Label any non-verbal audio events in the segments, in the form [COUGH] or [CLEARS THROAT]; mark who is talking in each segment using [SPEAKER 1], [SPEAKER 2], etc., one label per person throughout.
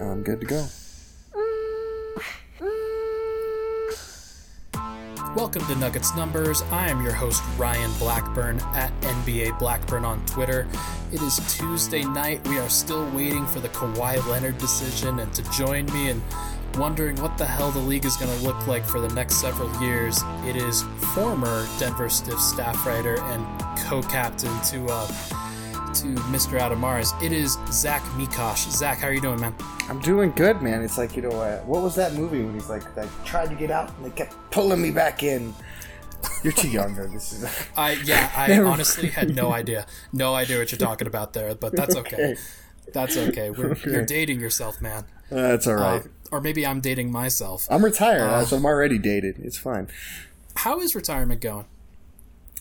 [SPEAKER 1] I'm good to go.
[SPEAKER 2] Welcome to Nuggets Numbers. I am your host, Ryan Blackburn, at NBA Blackburn on Twitter. It is Tuesday night. We are still waiting for the Kawhi Leonard decision, and to join me in wondering what the hell the league is going to look like for the next several years, it is former Denver Stiff staff writer and co captain to. Uh, to Mr. Adam Mares. It is Zach Mikash. Zach, how are you doing, man?
[SPEAKER 1] I'm doing good, man. It's like you know, uh, what was that movie when he's like, I tried to get out and they kept pulling me back in. You're too younger. This is. [LAUGHS]
[SPEAKER 2] I yeah. I [LAUGHS] honestly had no idea, no idea what you're talking about there. But that's okay. okay. That's okay. okay. You're dating yourself, man.
[SPEAKER 1] that's all right. Uh,
[SPEAKER 2] or maybe I'm dating myself.
[SPEAKER 1] I'm retired, uh, so I'm already dated. It's fine.
[SPEAKER 2] How is retirement going?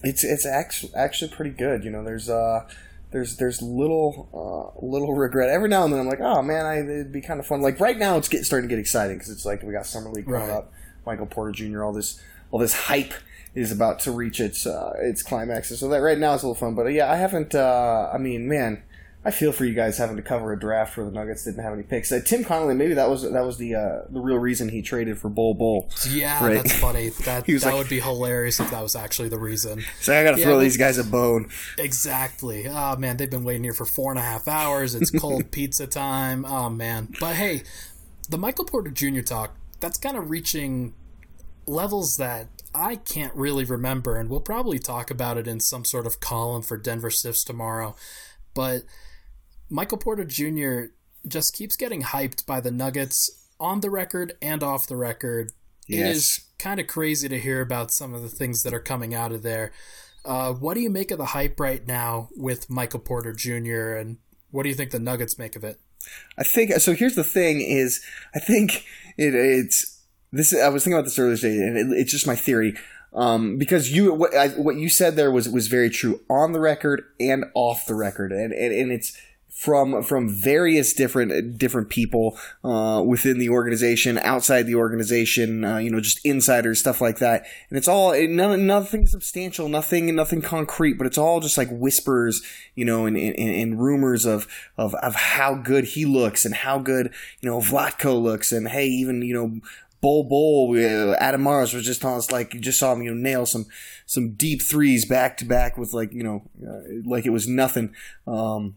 [SPEAKER 1] It's it's actually actually pretty good. You know, there's uh there's there's little uh, little regret every now and then. I'm like, oh man, I, it'd be kind of fun. Like right now, it's getting starting to get exciting because it's like we got summer league coming right. up. Michael Porter Jr. All this all this hype is about to reach its uh, its climax. So that right now is a little fun. But uh, yeah, I haven't. Uh, I mean, man, I feel for you guys having to cover a draft where the Nuggets didn't have any picks. Uh, Tim Connolly, maybe that was that was the uh, the real reason he traded for Bol Bol.
[SPEAKER 2] Yeah, right? that's funny. [LAUGHS] That that like, would be hilarious if that was actually the reason.
[SPEAKER 1] So I got to yeah, throw these guys a bone.
[SPEAKER 2] Exactly. Oh man, they've been waiting here for four and a half hours. It's cold [LAUGHS] pizza time. Oh man. But hey, the Michael Porter Jr. talk that's kind of reaching levels that I can't really remember, and we'll probably talk about it in some sort of column for Denver Stiffs tomorrow. But Michael Porter Jr. just keeps getting hyped by the Nuggets on the record and off the record. Yes. It is kind of crazy to hear about some of the things that are coming out of there. Uh, what do you make of the hype right now with Michael Porter Jr. and what do you think the Nuggets make of it?
[SPEAKER 1] I think so. Here's the thing: is I think it, it's this. I was thinking about this earlier today, and it, it's just my theory. Um, because you what, I, what you said there was was very true on the record and off the record, and and, and it's from from various different different people uh, within the organization, outside the organization, uh, you know, just insiders, stuff like that. And it's all it, nothing substantial, nothing nothing concrete, but it's all just like whispers, you know, and, and, and rumors of, of of how good he looks and how good you know Vlatko looks, and hey, even you know. Bol Bol, uh, Adam Mares was just on us like you just saw him, you know, nail some some deep threes back to back with like you know, uh, like it was nothing. Um,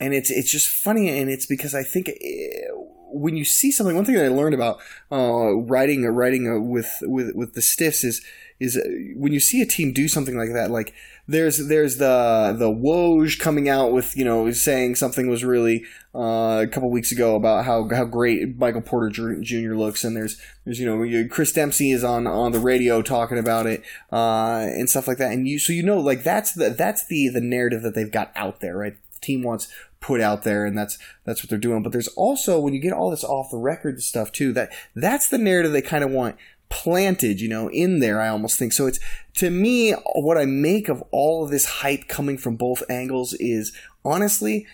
[SPEAKER 1] and it's it's just funny, and it's because I think it, eh, when you see something, one thing that I learned about uh, writing writing uh, with with with the stiffs is is uh, when you see a team do something like that, like there's there's the the Woj coming out with you know saying something was really uh, a couple weeks ago about how how great Michael Porter Jr. looks, and there's there's you know Chris Dempsey is on on the radio talking about it uh, and stuff like that, and you so you know like that's the that's the the narrative that they've got out there, right? The team wants put out there and that's that's what they're doing. But there's also when you get all this off the record stuff too that that's the narrative they kind of want planted you know in there i almost think. So it's to me what i make of all of this hype coming from both angles is honestly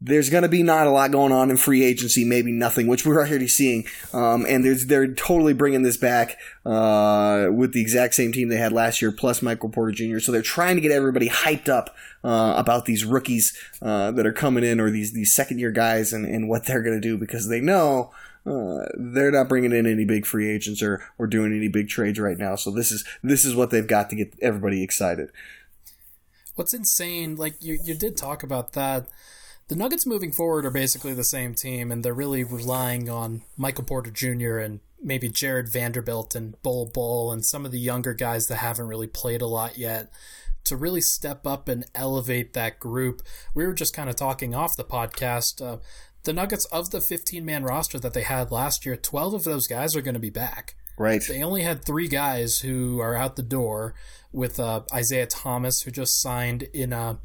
[SPEAKER 1] there's going to be not a lot going on in free agency, maybe nothing, which we're already seeing. Um, and they're totally bringing this back uh, with the exact same team they had last year, plus Michael Porter Jr. So they're trying to get everybody hyped up uh, about these rookies uh, that are coming in, or these these second year guys, and, and what they're going to do because they know. Uh, they're not bringing in any big free agents or, or doing any big trades right now. So this is this is what they've got to get everybody excited.
[SPEAKER 2] What's insane, like you you did talk about that the Nuggets moving forward are basically the same team, and they're really relying on Michael Porter Jr. and maybe Jarred Vanderbilt and Bull Bol and some of the younger guys that haven't really played a lot yet to really step up and elevate that group. We were just kind of talking off the podcast. Uh, the Nuggets of the 15 man roster that they had last year, 12 of those guys are going to be back.
[SPEAKER 1] Right.
[SPEAKER 2] They only had three guys who are out the door with uh, Isaiah Thomas, who just signed in a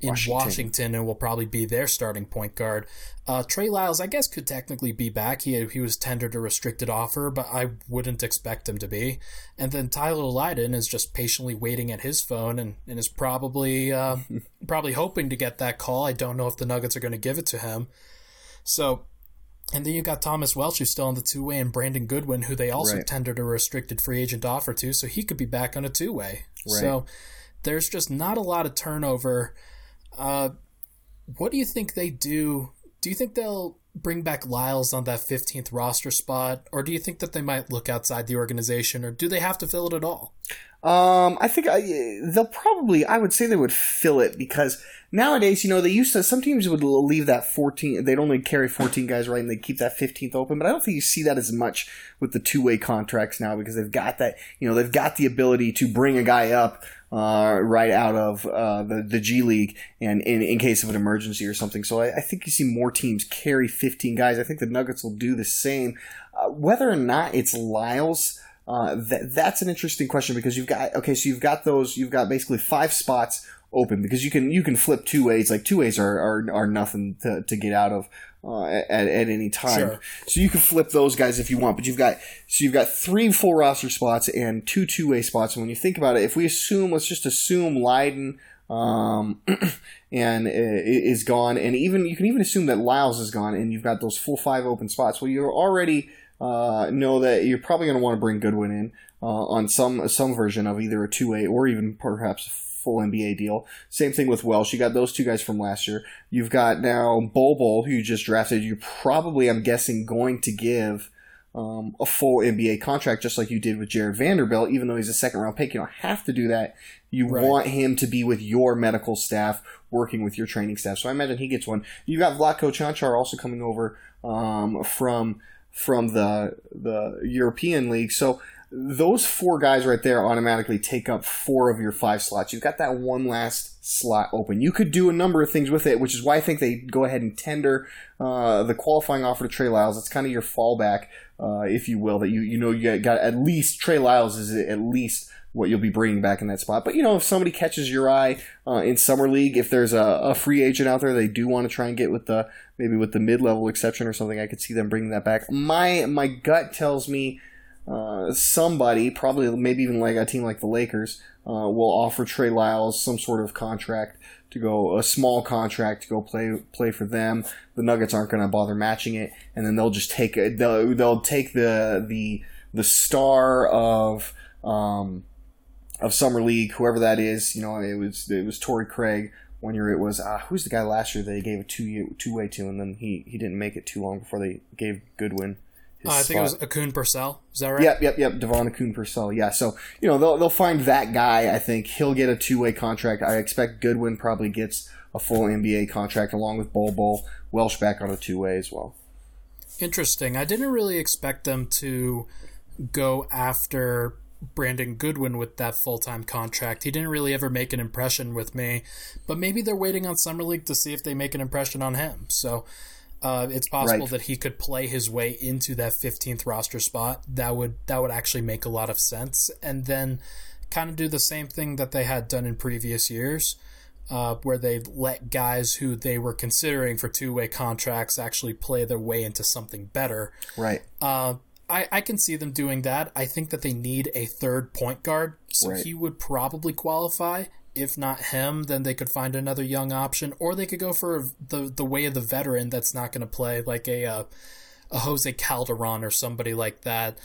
[SPEAKER 2] in Washington. Washington. and will probably be their starting point guard. Uh, Trey Lyles, I guess, could technically be back. He he was tendered a restricted offer, but I wouldn't expect him to be. And then Tyler Lydon is just patiently waiting at his phone and, and is probably uh, [LAUGHS] probably hoping to get that call. I don't know if the Nuggets are going to give it to him. So, and then you got Thomas Welsh, who's still on the two way, and Brandon Goodwin, who they also right. tendered a restricted free agent offer to, so he could be back on a two way. Right. So, there's just not a lot of turnover uh, what do you think they do do you think they'll bring back Lyles on that 15th roster spot, or do you think that they might look outside the organization, or do they have to fill it at all?
[SPEAKER 1] Um, I think I, they'll probably. I would say they would fill it because nowadays, you know, they used to. Some teams would leave that fourteen. They'd only carry fourteen guys, right, and they'd keep that fifteenth open. But I don't think you see that as much with the two way contracts now because they've got that. You know, they've got the ability to bring a guy up uh, right out of uh, the the G League, and in, in case of an emergency or something. So I, I, think you see more teams carry 15 guys. I think the Nuggets will do the same. Uh, whether or not it's Lyles. Uh, that, that's an interesting question because you've got okay, so you've got those, you've got basically five spots open because you can you can flip two ways. Like two ways are are, are nothing to, to get out of uh, at, at any time. Sure. So you can flip those guys if you want. But you've got so you've got three full roster spots and two two way spots. And when you think about it, if we assume let's just assume Lydon um, [CLEARS THROAT] and is gone, and even you can even assume that Lyles is gone, and you've got those full five open spots. Well, you're already uh, know that you're probably going to want to bring Goodwin in uh, on some some version of either a two way or even perhaps a full NBA deal. Same thing with Welsh. You got those two guys from last year. You've got now Bol Bol, who you just drafted. You're probably, I'm guessing, going to give. Um, a full NBA contract, just like you did with Jarred Vanderbilt, even though he's a second round pick. You don't have to do that. You right. want him to be with your medical staff, working with your training staff. So I imagine he gets one. You've got Vlatko Cancar also coming over um, from from the the European League. So those four guys right there automatically take up four of your five slots. You've got that one last slot open. You could do a number of things with it, which is why I think they go ahead and tender uh, the qualifying offer to Trey Lyles. It's kind of your fallback, uh, if you will. That you you know you got at least Trey Lyles is at least what you'll be bringing back in that spot. But you know, if somebody catches your eye uh, in summer league, if there's a, a, free agent out there they do want to try and get with the maybe with the mid level exception or something, I could see them bringing that back. My my gut tells me uh, somebody, probably maybe even like a team like the Lakers, uh, will offer Trey Lyles some sort of contract to go a small contract to go play play for them. The Nuggets aren't going to bother matching it, and then they'll just take it. They'll, they'll take the the the star of um, of summer league, whoever that is. You know, it was it was Torrey Craig. One year it was uh, who's the guy last year that they gave a two year, two way to, and then he he didn't make it too long before they gave Goodwin.
[SPEAKER 2] Uh, I think it was Akoon-Purcell. Is that right?
[SPEAKER 1] Yep, yep, yep. DeVaughn Akoon-Purcell. Yeah. So you know they'll they'll find that guy. I think he'll get a two way contract. I expect Goodwin probably gets a full NBA contract along with Bol Bol. Welsh back on a two way as well.
[SPEAKER 2] Interesting. I didn't really expect them to go after Brandon Goodwin with that full time contract. He didn't really ever make an impression with me, but maybe they're waiting on Summer League to see if they make an impression on him. So uh, it's possible right. that he could play his way into that 15th roster spot. That would that would actually make a lot of sense, and then kind of do the same thing that they had done in previous years. Uh, where they let guys who they were considering for two way contracts actually play their way into something better.
[SPEAKER 1] Right.
[SPEAKER 2] Uh, I, I can see them doing that. I think that they need a third point guard, so right. he would probably qualify. If not him, then they could find another young option, or they could go for the the way of the veteran that's not going to play, like a uh, a Jose Calderon or somebody like that.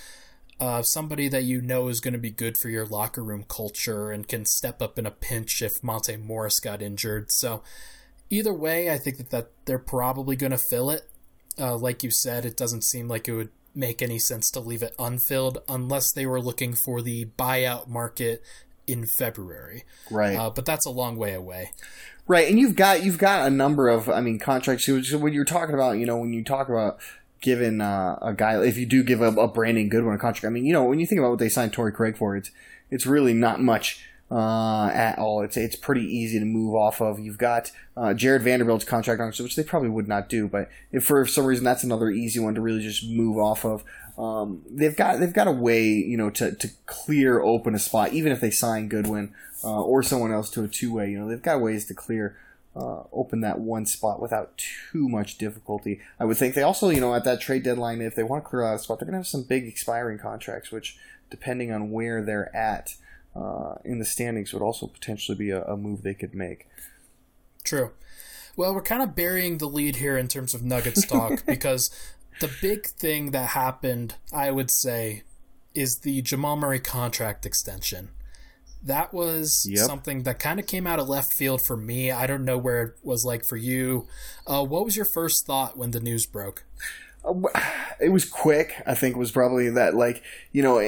[SPEAKER 2] Uh, somebody that you know is going to be good for your locker room culture and can step up in a pinch if Monte Morris got injured. So either way, I think that, that they're probably going to fill it. Uh, like you said, it doesn't seem like it would make any sense to leave it unfilled unless they were looking for the buyout market in February.
[SPEAKER 1] Right.
[SPEAKER 2] Uh, but that's a long way away.
[SPEAKER 1] Right, and you've got you've got a number of I mean contracts. So When you're talking about you know when you talk about giving uh, a guy if you do give a, a Brandon Goodwin a contract, I mean you know when you think about what they signed Torrey Craig for, it's it's really not much uh, at all. It's it's pretty easy to move off of. You've got uh, Jarred Vanderbilt's contract on, which they probably would not do, but if for some reason that's another easy one to really just move off of. Um, they've got they've got a way you know to, to clear open a spot even if they sign Goodwin uh, or someone else to a two way. You know they've got ways to clear. Uh, open that one spot without too much difficulty. I would think they also, you know, at that trade deadline, if they want to clear out a spot, they're going to have some big expiring contracts, which, depending on where they're at, uh, in the standings would also potentially be a, a move they could make.
[SPEAKER 2] True. Well, we're kind of burying the lead here in terms of Nuggets [LAUGHS] talk because the big thing that happened, I would say, is the Jamal Murray contract extension. That was
[SPEAKER 1] Yep.
[SPEAKER 2] something that kind of came out of left field for me. I don't know where it was like for you. Uh, what was your first thought when the news broke? [SIGHS]
[SPEAKER 1] it was quick. I think was probably that like you know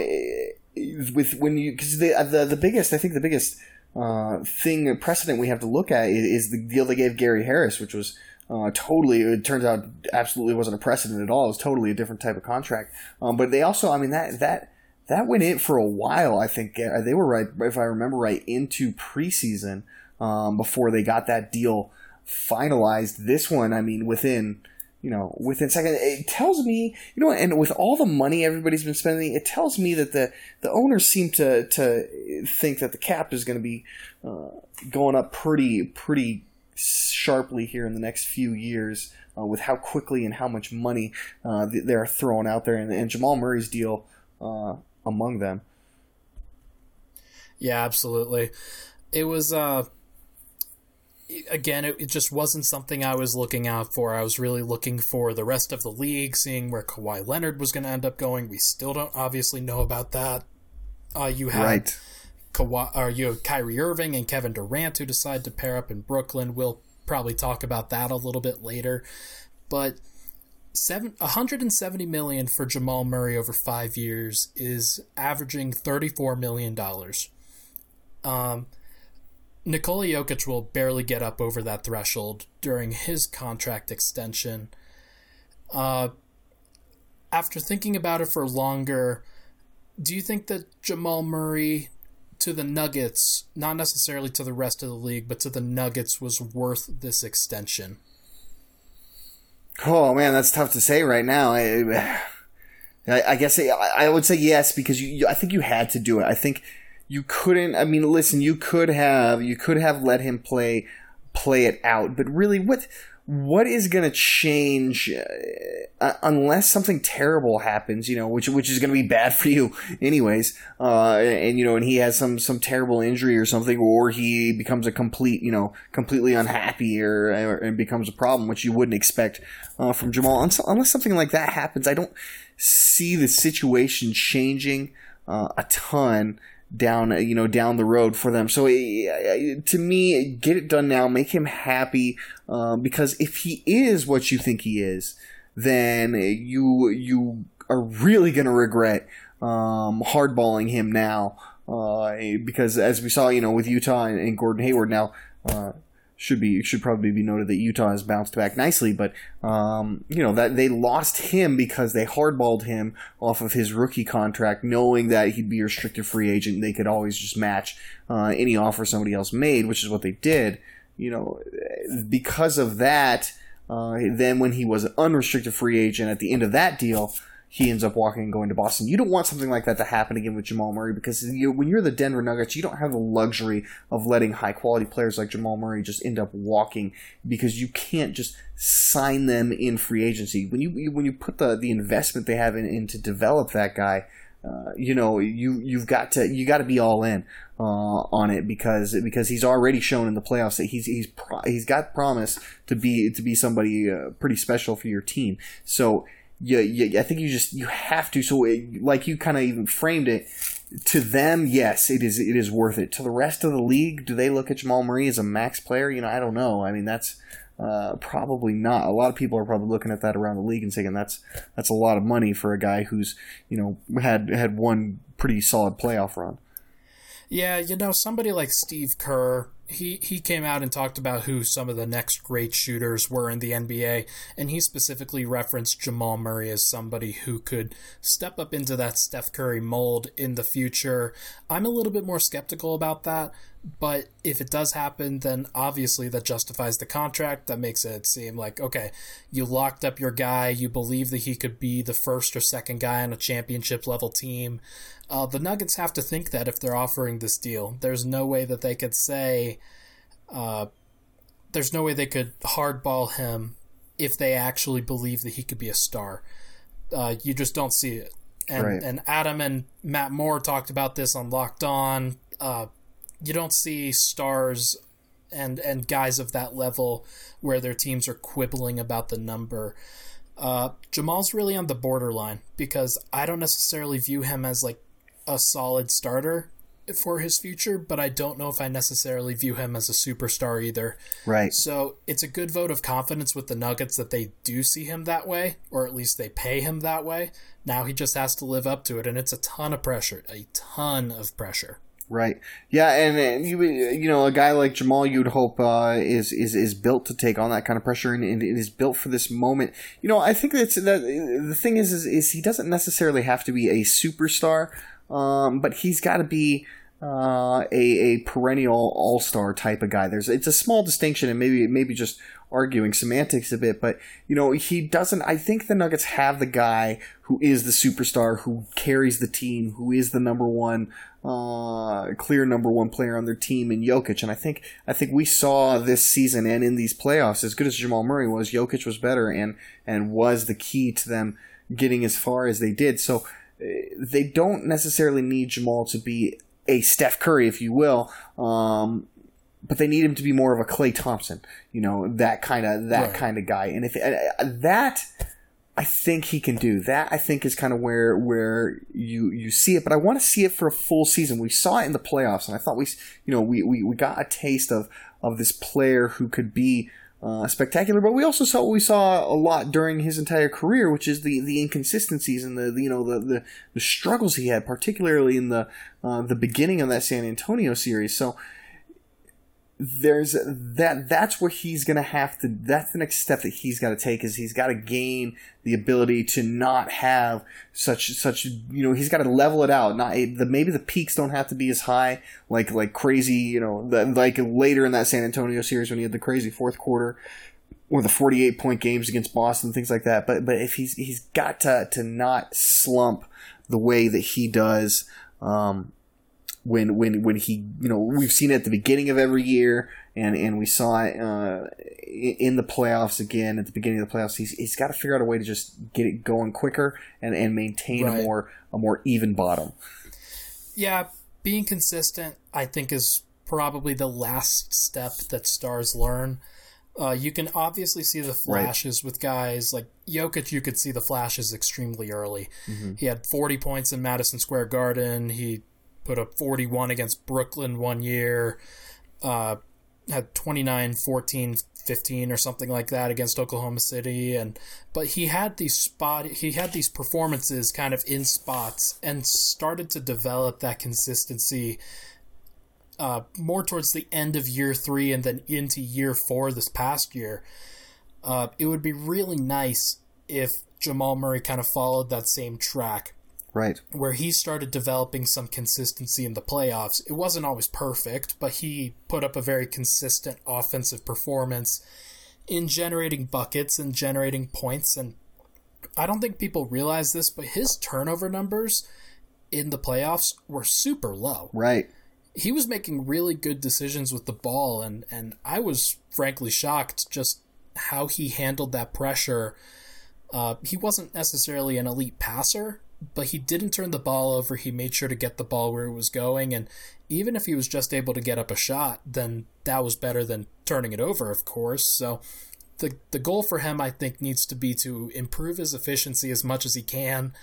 [SPEAKER 1] with when you because the, the the biggest I think the biggest uh, thing precedent we have to look at is, is the deal they gave Gary Harris, which was. Uh, totally, it turns out absolutely wasn't a precedent at all. It was totally a different type of contract. Um, but they also, I mean, that that that went in for a while. I think uh, they were right, if I remember right, into preseason um, before they got that deal finalized. This one, I mean, within you know, within second, it tells me, you know, and with all the money everybody's been spending, it tells me that the the owners seem to to think that the cap is going to be uh, going up pretty pretty sharply here in the next few years. Uh, with how quickly and how much money uh, they're throwing out there, and, and Jamal Murray's deal uh, among them.
[SPEAKER 2] Yeah, absolutely. It was uh again, it, it, just wasn't something I was looking out for. I was really looking for the rest of the league, seeing where Kawhi Leonard was going to end up going. We still don't obviously know about that. Uh, you have
[SPEAKER 1] right.
[SPEAKER 2] Kawhi, or you have Kyrie Irving and Kevin Durant who decide to pair up in Brooklyn. We'll probably talk about that a little bit later, but. Seven, 170 million for Jamal Murray over five years is averaging 34 million dollars. Um, Nikola Jokic will barely get up over that threshold during his contract extension. Uh, after thinking about it for longer, do you think that Jamal Murray to the Nuggets, not necessarily to the rest of the league, but to the Nuggets, was worth this extension?
[SPEAKER 1] Oh man, that's tough to say right now. I, I guess I would say yes because you, I think you had to do it. I think you couldn't i mean listen you could have you could have let him play play it out but really what what is going to change uh, unless something terrible happens you know which which is going to be bad for you anyways uh, and you know and he has some some terrible injury or something or he becomes a complete you know completely unhappy or, or and becomes a problem which you wouldn't expect uh, from Jamal. Unless something like that happens I don't see the situation changing uh, a ton down you know down the road for them. So to me get it done now make him happy uh, because if he is what you think he is then you you are really going to regret um, hardballing him now uh, because as we saw you know with Utah and, and Gordon Hayward now uh, should be should probably be noted that Utah has bounced back nicely, but um, you know that they lost him because they hardballed him off of his rookie contract, knowing that he'd be a restricted free agent. They could always just match uh, any offer somebody else made, which is what they did. You know, because of that, uh, then when he was an unrestricted free agent at the end of that deal he ends up walking and going to Boston. You don't want something like that to happen again with Jamal Murray because you, when you're the Denver Nuggets, you don't have the luxury of letting high quality players like Jamal Murray just end up walking because you can't just sign them in free agency. When you when you put the the investment they have in, in to develop that guy. Uh, you know, you you've got to you got to be all in uh, on it because because he's already shown in the playoffs that he's he's pro- he's got promise to be to be somebody uh, pretty special for your team. So you, you, I think you just you have to. So, it, like you kind of even framed it to them, yes, it is. It is worth it. To the rest of the league, do they look at Jamal Murray as a max player? You know, I don't know. I mean, that's uh, probably not. A lot of people are probably looking at that around the league and saying that's that's a lot of money for a guy who's you know had had one pretty solid playoff run.
[SPEAKER 2] Yeah, you know, somebody like Steve Kerr he he came out and talked about who some of the next great shooters were in the NBA, and he specifically referenced Jamal Murray as somebody who could step up into that Steph Curry mold in the future. I'm a little bit more skeptical about that, but if it does happen, then obviously that justifies the contract. That makes it seem like okay, you locked up your guy, you believe that he could be the first or second guy on a championship level team. Uh, the Nuggets have to think that if they're offering this deal, there's no way that they could say, uh, there's no way they could hardball him if they actually believe that he could be a star. Uh, you just don't see it. And, right. and Adam and Matt Moore talked about this on Locked On. Uh, you don't see stars and and guys of that level where their teams are quibbling about the number. Uh, Jamal's really on the borderline because I don't necessarily view him as like a solid starter, for his future, but I don't know if I necessarily view him as a superstar either.
[SPEAKER 1] Right.
[SPEAKER 2] So it's a good vote of confidence with the Nuggets that they do see him that way, or at least they pay him that way. Now he just has to live up to it, and it's a ton of pressure, a ton of pressure.
[SPEAKER 1] Right. Yeah, and, and you you know a guy like Jamal, you'd hope uh, is is is built to take on that kind of pressure, and, and is built for this moment. You know, I think that's that. The thing is, is, is he doesn't necessarily have to be a superstar, um, but he's got to be. Uh, a, a perennial all star type of guy. There's it's a small distinction, and maybe maybe just arguing semantics a bit, but you know he doesn't. I think the Nuggets have the guy who is the superstar, who carries the team, who is the number one uh, clear number one player on their team in Jokic. And I think I think we saw this season and in these playoffs, as good as Jamal Murray was, Jokic was better and and was the key to them getting as far as they did. So they don't necessarily need Jamal to be a Steph Curry, if you will. Um, but they need him to be more of a Klay Thompson, you know, that kind of that right. kind of guy. And if uh, that I think he can do that. I think is kind of where where you you see it, but I want to see it for a full season. We saw it in the playoffs, and I thought we you know we we, we got a taste of of this player who could be uh, spectacular. But we also saw what we saw a lot during his entire career, which is the the inconsistencies and the, the you know the, the, the struggles he had, particularly in the uh, the beginning of that San Antonio series. So there's that that's where he's going to have to that's the next step that he's got to take is he's got to gain the ability to not have such such you know he's got to level it out. Not the maybe the peaks don't have to be as high like like crazy you know the, like later in that San Antonio series when he had the crazy fourth quarter or the 48 point games against Boston things like that. But but if he's he's got to to not slump the way that he does um, when when when he you know we've seen it at the beginning of every year and and we saw it uh, in the playoffs again at the beginning of the playoffs he's, he's got to figure out a way to just get it going quicker and and maintain right. a more a more even bottom
[SPEAKER 2] yeah being consistent i think is probably the last step that stars learn uh, you can obviously see the flashes right. with guys like Jokic. You could see the flashes extremely early. Mm-hmm. He had 40 points in Madison Square Garden. He put up 41 against Brooklyn one year, uh, had 29, 14, 15 or something like that against Oklahoma City and but he had these spot he had these performances kind of in spots and started to develop that consistency uh, more towards the end of year three and then into year four this past year. Uh, it would be really nice if Jamal Murray kind of followed that same track
[SPEAKER 1] Right.
[SPEAKER 2] Where he started developing some consistency in the playoffs. It wasn't always perfect, but he put up a very consistent offensive performance in generating buckets and generating points. And I don't think people realize this, but his turnover numbers in the playoffs were super low.
[SPEAKER 1] Right.
[SPEAKER 2] He was making really good decisions with the ball, and, and I was frankly shocked just how he handled that pressure. Uh, he wasn't necessarily an elite passer, but he didn't turn the ball over. He made sure to get the ball where it was going. And even if he was just able to get up a shot, then that was better than turning it over, of course. So the, the goal for him, I think, needs to be to improve his efficiency as much as he can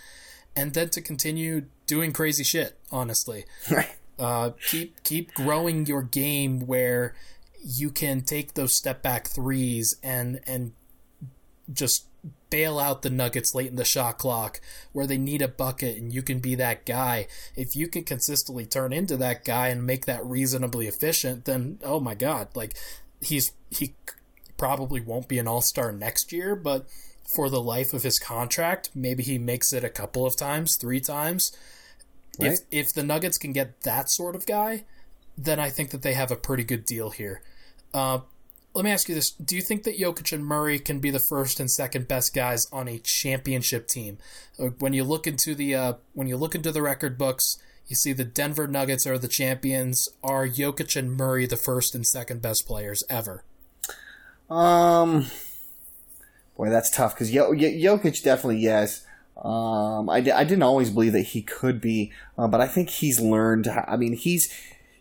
[SPEAKER 2] and then to continue doing crazy shit, honestly. [LAUGHS]
[SPEAKER 1] Right.
[SPEAKER 2] Uh, keep keep growing your game where you can take those step back threes and and just bail out the Nuggets late in the shot clock where they need a bucket and you can be that guy. If you can consistently turn into that guy and make that reasonably efficient, then oh my god, like he's he probably won't be an all-star next year, but for the life of his contract, maybe he makes it a couple of times, 3 times. Right. If if the Nuggets can get that sort of guy, then I think that they have a pretty good deal here. Uh, let me ask you this: Do you think that Jokic and Murray can be the first and second best guys on a championship team? When you look into the uh, when you look into the record books, you see the Denver Nuggets are the champions. Are Jokic and Murray the first and second best players ever?
[SPEAKER 1] Um, boy, that's tough because Jokic definitely yes. Um, I, I didn't always believe that he could be, uh, but I think he's learned. I mean, he's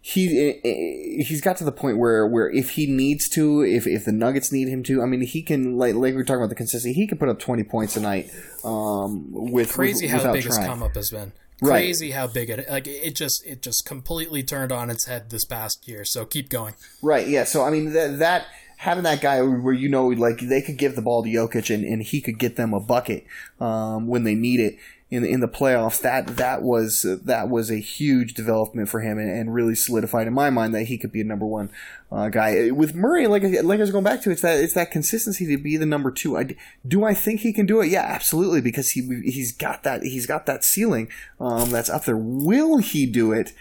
[SPEAKER 1] he eh, eh, he's got to the point where where if he needs to, if if the Nuggets need him to, I mean, he can like like we were talking about the consistency. He can put up twenty points a night. Um, with
[SPEAKER 2] crazy
[SPEAKER 1] with,
[SPEAKER 2] how big trying. his come up has been. Crazy right. how big it like it just it just completely turned on its head this past year. So keep going.
[SPEAKER 1] Right. Yeah. So I mean that that having that guy where you know like they could give the ball to Jokic and, and he could get them a bucket um, when they need it in in the playoffs. That that was that was a huge development for him and, and really solidified in my mind that he could be a number one uh, guy. With Murray, like like I was going back to, it's that it's that consistency to be the number two. I, do I think he can do it? Yeah, absolutely, because he he's got that he's got that ceiling um, that's up there. Will he do it?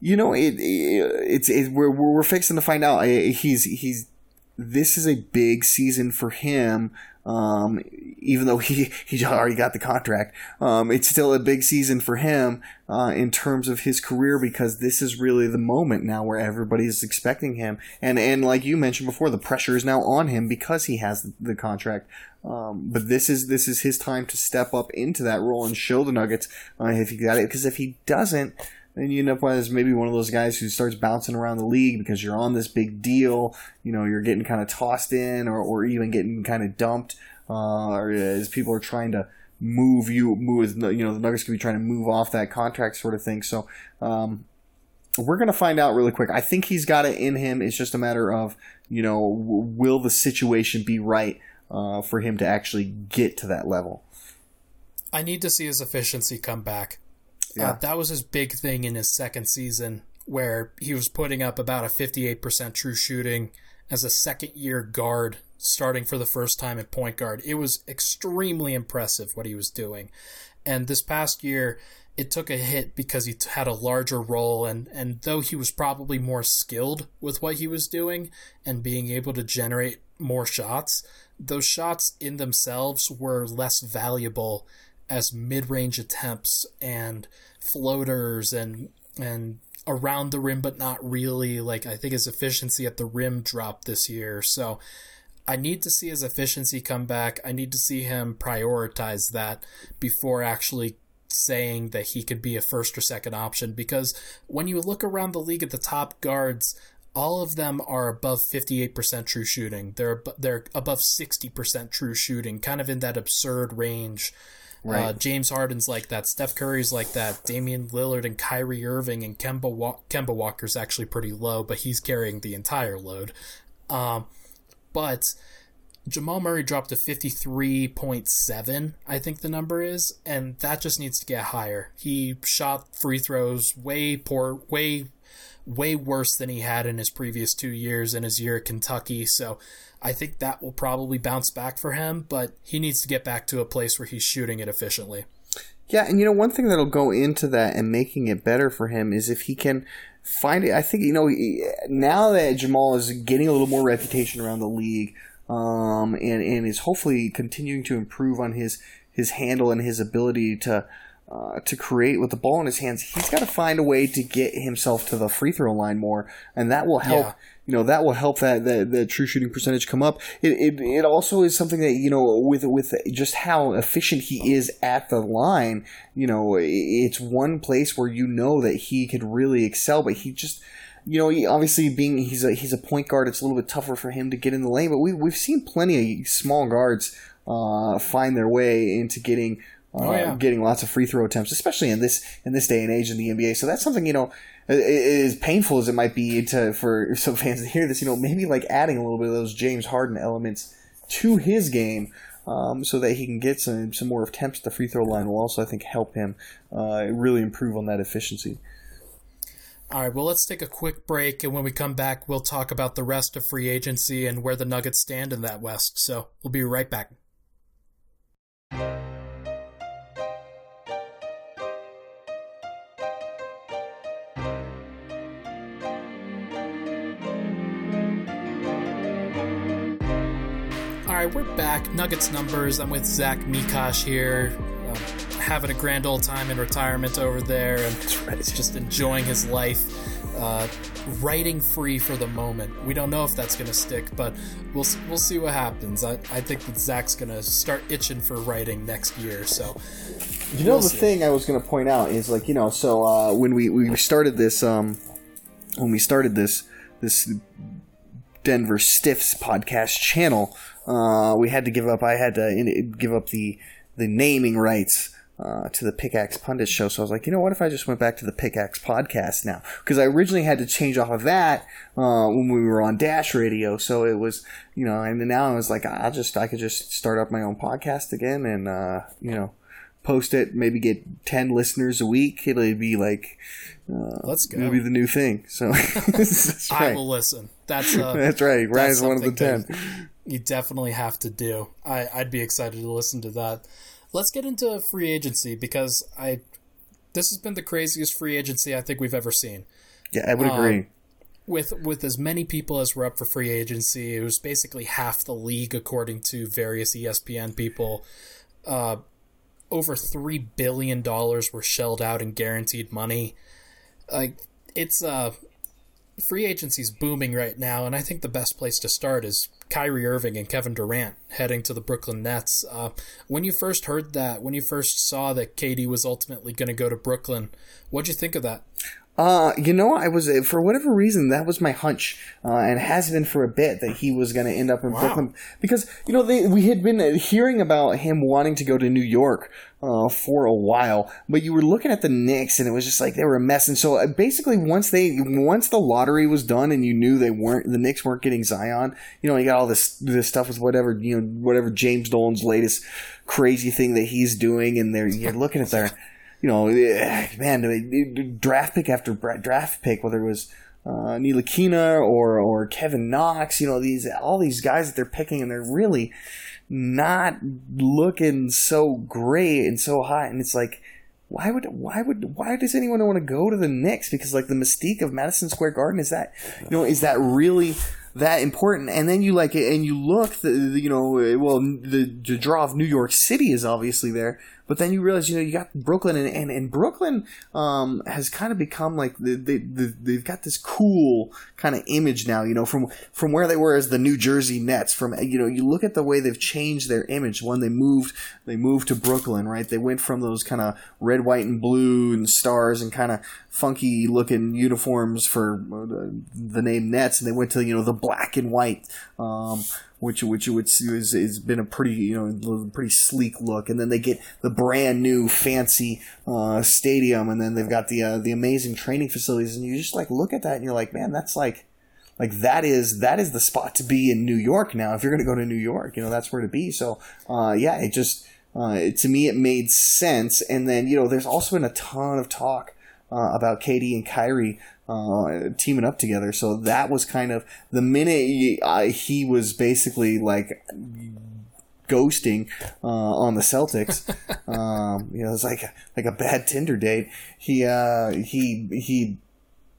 [SPEAKER 1] You know, it, it it's it, we're we're fixing to find out. He's he's this is a big season for him um, even though he, he already got the contract, um, it's still a big season for him uh, in terms of his career because this is really the moment now where everybody is expecting him. And and like you mentioned before, the pressure is now on him because he has the, contract. Um, but this is this is his time to step up into that role and show the Nuggets uh, if he got it. Because if he doesn't, then you end up as maybe one of those guys who starts bouncing around the league because you're on this big deal. You know, you're getting kind of tossed in or, or even getting kind of dumped, uh, or as people are trying to move you, move, you know, the Nuggets could be trying to move off that contract sort of thing. So, um, we're going to find out really quick. I think he's got it in him. It's just a matter of, you know, will the situation be right uh, for him to actually get to that level?
[SPEAKER 2] I need to see his efficiency come back. Yeah. Uh, that was his big thing in his second season, where he was putting up about a 58% true shooting as a second year guard, starting for the first time at point guard. It was extremely impressive what he was doing. And this past year, it took a hit because he had a larger role and and though he was probably more skilled with what he was doing and being able to generate more shots those shots in themselves were less valuable as mid-range attempts and floaters and and around the rim but not really like I think his efficiency at the rim dropped this year. So I need to see his efficiency come back. I need to see him prioritize that before actually saying that he could be a first or second option because when you look around the league at the top guards all of them are above 58% true shooting. They're they're above 60% true shooting kind of in that absurd range right. Uh, James Harden's like that. Steph Curry's like that. Damian Lillard and Kyrie Irving and Kemba Wa- Kemba Walker's actually pretty low, but he's carrying the entire load. Um, but Jamal Murray dropped to 53.7, I think the number is, and that just needs to get higher. He shot free throws way poor, way way worse than he had in his previous 2 years in his year at Kentucky. So I think that will probably bounce back for him, but he needs to get back to a place where he's shooting it efficiently.
[SPEAKER 1] Yeah, and you know, one thing that'll go into that and making it better for him is if he can find it. I think, you know, now that Jamal is getting a little more reputation around the league um, and, and is hopefully continuing to improve on his, his handle and his ability to. Uh, to create with the ball in his hands, he's got to find a way to get himself to the free throw line more, and that will help. Yeah you know that will help that that, that true shooting percentage come up. It, it, it also is something that you know with with just how efficient he is at the line. You know, it's one place where you know that he could really excel, but he just you know, obviously being he's a he's a point guard, it's a little bit tougher for him to get in the lane. But we we've seen plenty of small guards uh, find their way into getting oh, yeah. getting lots of free throw attempts, especially in this in this day and age in the NBA. So that's something you know as painful as it might be to for [LAUGHS] some fans to hear this, you know, maybe like adding a little bit of those James Harden elements to his game. Um, so that he can get some some more attempts at the free throw line will also, I think, help him uh, really improve on that efficiency.
[SPEAKER 2] All right, well, let's take a quick break, and when we come back, we'll talk about the rest of free agency and where the Nuggets stand in that West. So we'll be right back. Right. Nuggets numbers. I'm with Zach Mikash here, um, having a grand old time in retirement over there, and right. [LAUGHS] just enjoying his life. Uh, writing free for the moment. We don't know if that's going to stick, but we'll we'll see what happens. I, I think that Zach's going to start itching for writing next year. So,
[SPEAKER 1] you know, we'll the see. thing I was going to point out is like you know, so uh, when we we started this, um, when we started this this Denver Stiffs podcast channel, uh, we had to give up. I had to give up the the naming rights uh, to the Pickaxe Pundit show. So I was like, you know what? If I just went back to the Pickaxe podcast now, because I originally had to change off of that uh, when we were on Dash Radio. So it was, you know, and now I was like, I'll just I could just start up my own podcast again, and uh, you know, post it. Maybe get ten listeners a week. It'll be like, uh,
[SPEAKER 2] let's go.
[SPEAKER 1] It'll be the new thing. So [LAUGHS]
[SPEAKER 2] right. I will listen. That's uh, [LAUGHS]
[SPEAKER 1] that's right. Ryan's one of the ten.
[SPEAKER 2] You definitely have to do. I I'd be excited to listen to that let's get into free agency because I this has been the craziest free agency I think we've ever seen.
[SPEAKER 1] Yeah, I would agree. Um,
[SPEAKER 2] with with as many people as were up for free agency, it was basically half the league according to various ESPN people. Uh, over three billion dollars were shelled out in guaranteed money. Like it's uh free agency's booming right now, and I think the best place to start is Kyrie Irving and Kevin Durant heading to the Brooklyn Nets. Uh, when you first heard that, when you first saw that KD was ultimately going to go to Brooklyn, what'd you think of that?
[SPEAKER 1] Uh, you know, I was for whatever reason that was my hunch, uh, and has been for a bit that he was going to end up in wow. Brooklyn because you know they, we had been hearing about him wanting to go to New York uh, for a while, but you were looking at the Knicks and it was just like they were a mess. And so uh, basically, once they once the lottery was done and you knew they weren't the Knicks weren't getting Zion, you know, you got all this this stuff with whatever you know whatever James Dolan's latest crazy thing that he's doing, and they're you're looking at their you know, eh, man, draft pick after draft pick, whether it was uh, Ntilikina or or Kevin Knox, you know, these all these guys that they're picking, and they're really not looking so great and so hot, and it's like. Why would why would why does anyone want to go to the Knicks? Because like the mystique of Madison Square Garden is that you know is that really that important. And then you like it, and you look, the, the, you know, well, the, the draw of New York City is obviously there, but then you realize, you know, you got Brooklyn, and, and, and Brooklyn um, has kind of become like they, they, they've got this cool kind of image now, you know, from from where they were as the New Jersey Nets. From you know, you look at the way they've changed their image when they moved they moved to Brooklyn, right? They went from those kind of red, white, and blue and stars and kind of funky looking uniforms for uh, the name Nets, and they went to you know the black and white. Um, which which which is has been a pretty you know pretty sleek look, and then they get the brand new fancy uh, stadium, and then they've got the uh, the amazing training facilities, and you just like look at that, and you're like, man, that's like like that is that is the spot to be in New York now. If you're going to go to New York, you know that's where to be. So uh, yeah, it just uh, to me it made sense. And then you know there's also been a ton of talk uh, about KD and Kyrie uh, teaming up together. So that was kind of the minute he, uh, he was basically like ghosting uh, on the Celtics. [LAUGHS] um, you know, it's like like a bad Tinder date. He uh, he he.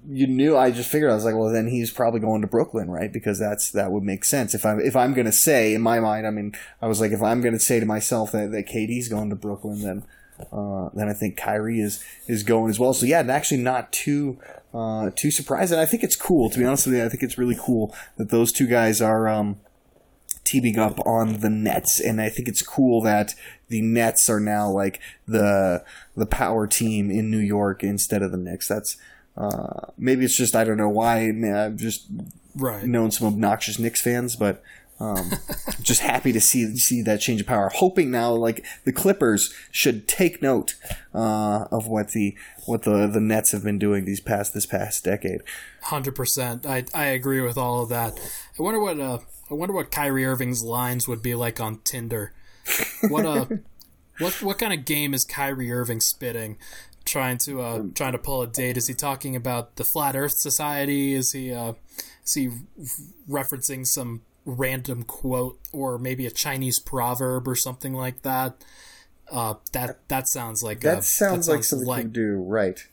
[SPEAKER 1] You knew. I just figured. I was like, well, then he's probably going to Brooklyn, right? Because that's that would make sense. If I'm if I'm going to say in my mind, I mean, I was like, if I'm going to say to myself that that KD's going to Brooklyn, then uh, then I think Kyrie is is going as well. So yeah, actually not too uh, too surprised, and I think it's cool. To be honest with you, I think it's really cool that those two guys are um, teaming up on the Nets, and I think it's cool that the Nets are now like the the power team in New York instead of the Knicks. That's uh, maybe it's just I don't know why. I've just
[SPEAKER 2] right.
[SPEAKER 1] known some obnoxious Knicks fans, but um, [LAUGHS] just happy to see see that change of power. Hoping now, like the Clippers should take note uh, of what the what the the Nets have been doing these past this past decade.
[SPEAKER 2] Hundred percent, I I agree with all of that. I wonder what uh I wonder what Kyrie Irving's lines would be like on Tinder. What uh [LAUGHS] what what kind of game is Kyrie Irving spitting? Trying to uh trying to pull a date? Is he talking about the Flat Earth Society? Is he uh is he referencing some random quote or maybe a Chinese proverb or something like that. Uh, that that sounds like
[SPEAKER 1] that, a, sounds, that sounds like something like, you do right,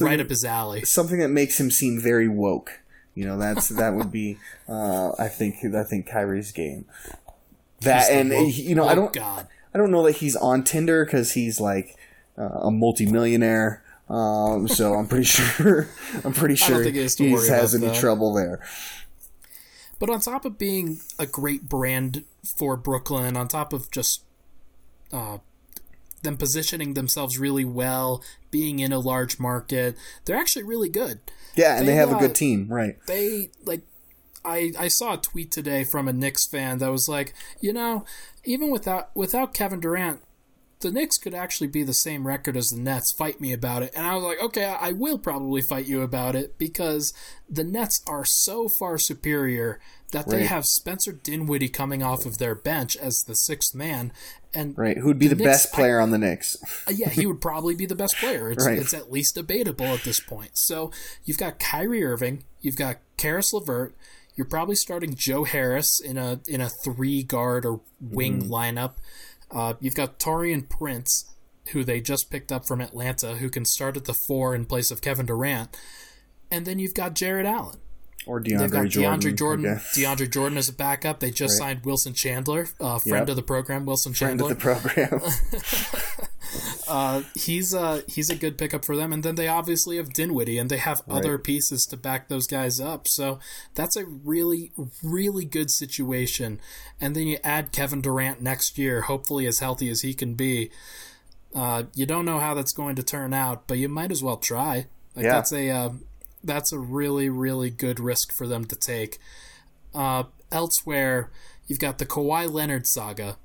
[SPEAKER 2] right up his alley.
[SPEAKER 1] Something that makes him seem very woke. You know, that's that would be. [LAUGHS] Uh, I think I think Kyrie's game. That and woke, you know I don't
[SPEAKER 2] God.
[SPEAKER 1] I don't know that he's on Tinder because he's like uh, a multimillionaire. Um, so I'm pretty [LAUGHS] sure I'm pretty sure he, he has any that. trouble there.
[SPEAKER 2] But on top of being a great brand for Brooklyn, on top of just uh, them positioning themselves really well, being in a large market, they're actually really good.
[SPEAKER 1] Yeah, and they, they have uh, a good team, right?
[SPEAKER 2] They like I, I saw a tweet today from a Knicks fan that was like, you know, even without without Kevin Durant, the Knicks could actually be the same record as the Nets. Fight me about it. And I was like, okay, I will probably fight you about it because the Nets are so far superior that they have Spencer Dinwiddie coming off of their bench as the sixth man. And
[SPEAKER 1] Right. Who'd be the,
[SPEAKER 2] Knicks-
[SPEAKER 1] best player on the Knicks?
[SPEAKER 2] uh, yeah, he would probably be the best player. It's,
[SPEAKER 1] Right.
[SPEAKER 2] it's at least debatable at this point. So you've got Kyrie Irving, you've got Caris LeVert, you're probably starting Joe Harris in a in a three guard or wing
[SPEAKER 1] Mm-hmm.
[SPEAKER 2] lineup. Uh, you've got Taurean Prince, who they just picked up from Atlanta, who can start at the four in place of Kevin Durant. And then you've got Jarrett Allen.
[SPEAKER 1] Or
[SPEAKER 2] They've got
[SPEAKER 1] DeAndre Jordan?
[SPEAKER 2] DeAndre Jordan. DeAndre Jordan as a backup. They just
[SPEAKER 1] Right.
[SPEAKER 2] signed Wilson Chandler, uh, friend
[SPEAKER 1] Yep.
[SPEAKER 2] of the program. Wilson Chandler, Friend
[SPEAKER 1] of the program. [LAUGHS]
[SPEAKER 2] Uh, he's a he's a good pickup for them, and then they obviously have Dinwiddie, and they have other pieces to back those guys up. So that's a really really good situation. And then you add Kevin Durant next year, hopefully as healthy as he can be. Uh, you don't know how that's going to turn out, but you might as well try. Like
[SPEAKER 1] Yeah.
[SPEAKER 2] that's a uh, that's a really really good risk for them to take. Uh, elsewhere, you've got the Kawhi Leonard saga,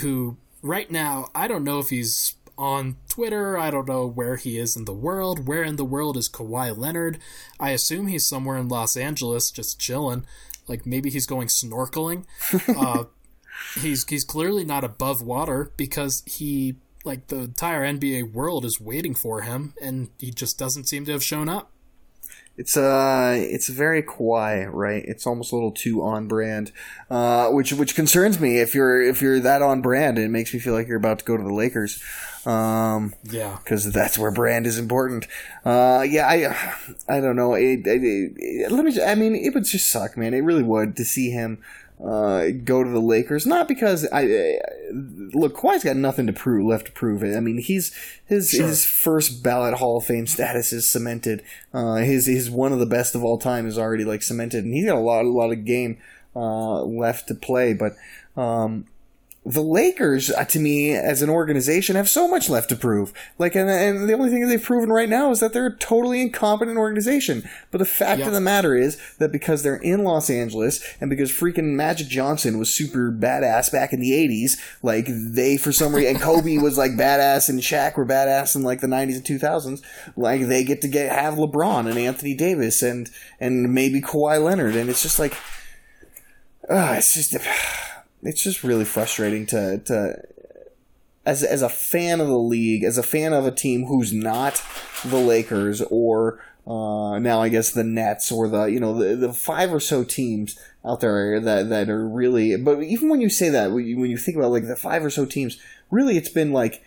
[SPEAKER 2] who right now I don't know if he's on Twitter. I don't know where he is in the world. Where in the world is Kawhi Leonard? I assume he's somewhere in Los Angeles, just chilling. Like maybe he's going snorkeling. [LAUGHS] uh, he's he's clearly not above water because he like the entire NBA world is waiting for him, and he just doesn't seem to have shown up.
[SPEAKER 1] It's uh, it's very Kawhi, right? It's almost a little too on brand, uh, which which concerns me. If you're if you're that on brand, it makes me feel like you're about to go to the Lakers, um,
[SPEAKER 2] Yeah.
[SPEAKER 1] because that's where brand is important. Uh, yeah, I I don't know. It, it, it- let me. I mean, it would just suck, man. It really would to see him uh, go to the Lakers. Not because I, I look, Kawhi's got nothing to prove left to prove it. I mean, he's his
[SPEAKER 2] Sure.
[SPEAKER 1] his first ballot Hall of Fame status is cemented. Uh, his his one of the best of all time is already like cemented, and he's got a lot a lot of game uh, left to play. But um, the Lakers, uh, to me, as an organization, have so much left to prove. Like, and, and the only thing they've proven right now is that they're a totally incompetent organization. But the fact
[SPEAKER 2] Yeah.
[SPEAKER 1] of the matter is that because they're in Los Angeles and because freaking Magic Johnson was super badass back in the '80s, like they for some reason, and Kobe was like badass and Shaq were badass in like the '90s and 2000s. Like they get to get have LeBron and Anthony Davis and and maybe Kawhi Leonard, and it's just like, ah, it's just it's just really frustrating to to as as a fan of the league, as a fan of a team who's not the Lakers or uh, now I guess the Nets or the you know the, the five or so teams out there that that are really. But even when you say that, when you, when you think about like the five or so teams, really it's been like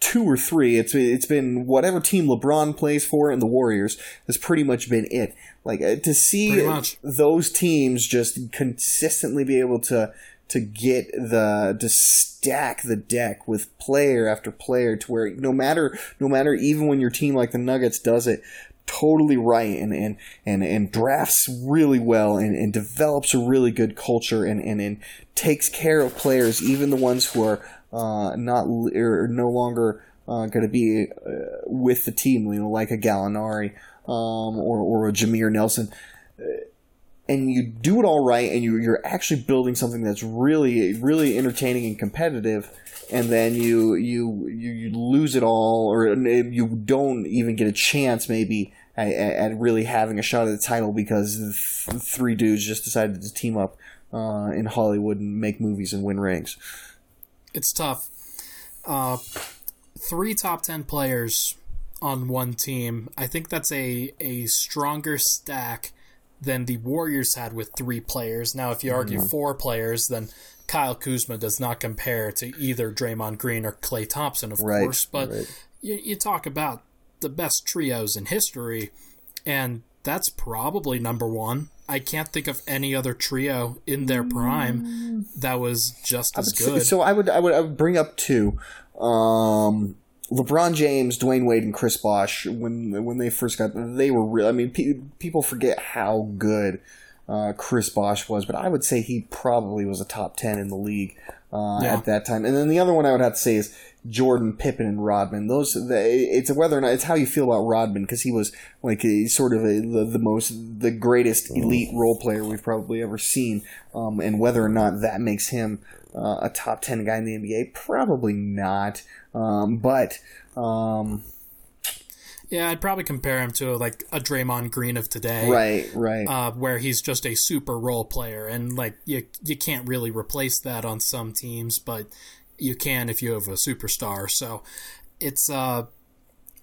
[SPEAKER 1] two or three. It's it's been whatever team LeBron plays for and the Warriors has pretty much been it. Like uh, to see those teams just consistently be able to to get the to stack the deck with player after player to where no matter no matter even when your team like the Nuggets does it totally right and and and, and drafts really well and, and develops a really good culture and, and and takes care of players even the ones who are uh, not or no longer uh, going to be uh, with the team you know like a Gallinari um, or or a Jameer Nelson and you do it all right and you, you're actually building something that's really really entertaining and competitive and then you you you, you lose it all or you don't even get a chance maybe at, at really having a shot at the title because th- three dudes just decided to team up uh, in Hollywood and make movies and win rings.
[SPEAKER 2] it's tough. Uh, three top ten players on one team. I think that's a a stronger stack than the Warriors had with three players. Now, if you argue four players, then Kyle Kuzma does not compare to either Draymond Green or Klay Thompson, of
[SPEAKER 1] Right,
[SPEAKER 2] course. But
[SPEAKER 1] right.
[SPEAKER 2] you, you talk about the best trios in history, and that's probably number one. I can't think of any other trio in their prime that was just as
[SPEAKER 1] So,
[SPEAKER 2] good.
[SPEAKER 1] so I would I would I would bring up two. Um, LeBron James, Dwyane Wade, and Chris Bosh. When when they first got, they were real. I mean, pe- people forget how good uh, Chris Bosh was, but I would say he probably was a top ten in the league uh,
[SPEAKER 2] Yeah.
[SPEAKER 1] at that time. And then the other one I would have to say is Jordan, Pippen, and Rodman. Those it's whether or not it's how you feel about Rodman because he was like a, sort of a, the, the most the greatest elite role player we've probably ever seen, um, and whether or not that makes him uh, a top ten guy in the NBA, probably not. Um, but um,
[SPEAKER 2] yeah, I'd probably compare him to like a Draymond Green of today,
[SPEAKER 1] right? Right.
[SPEAKER 2] Uh, where he's just a super role player, and like you you can't really replace that on some teams, but you can if you have a superstar. So it's uh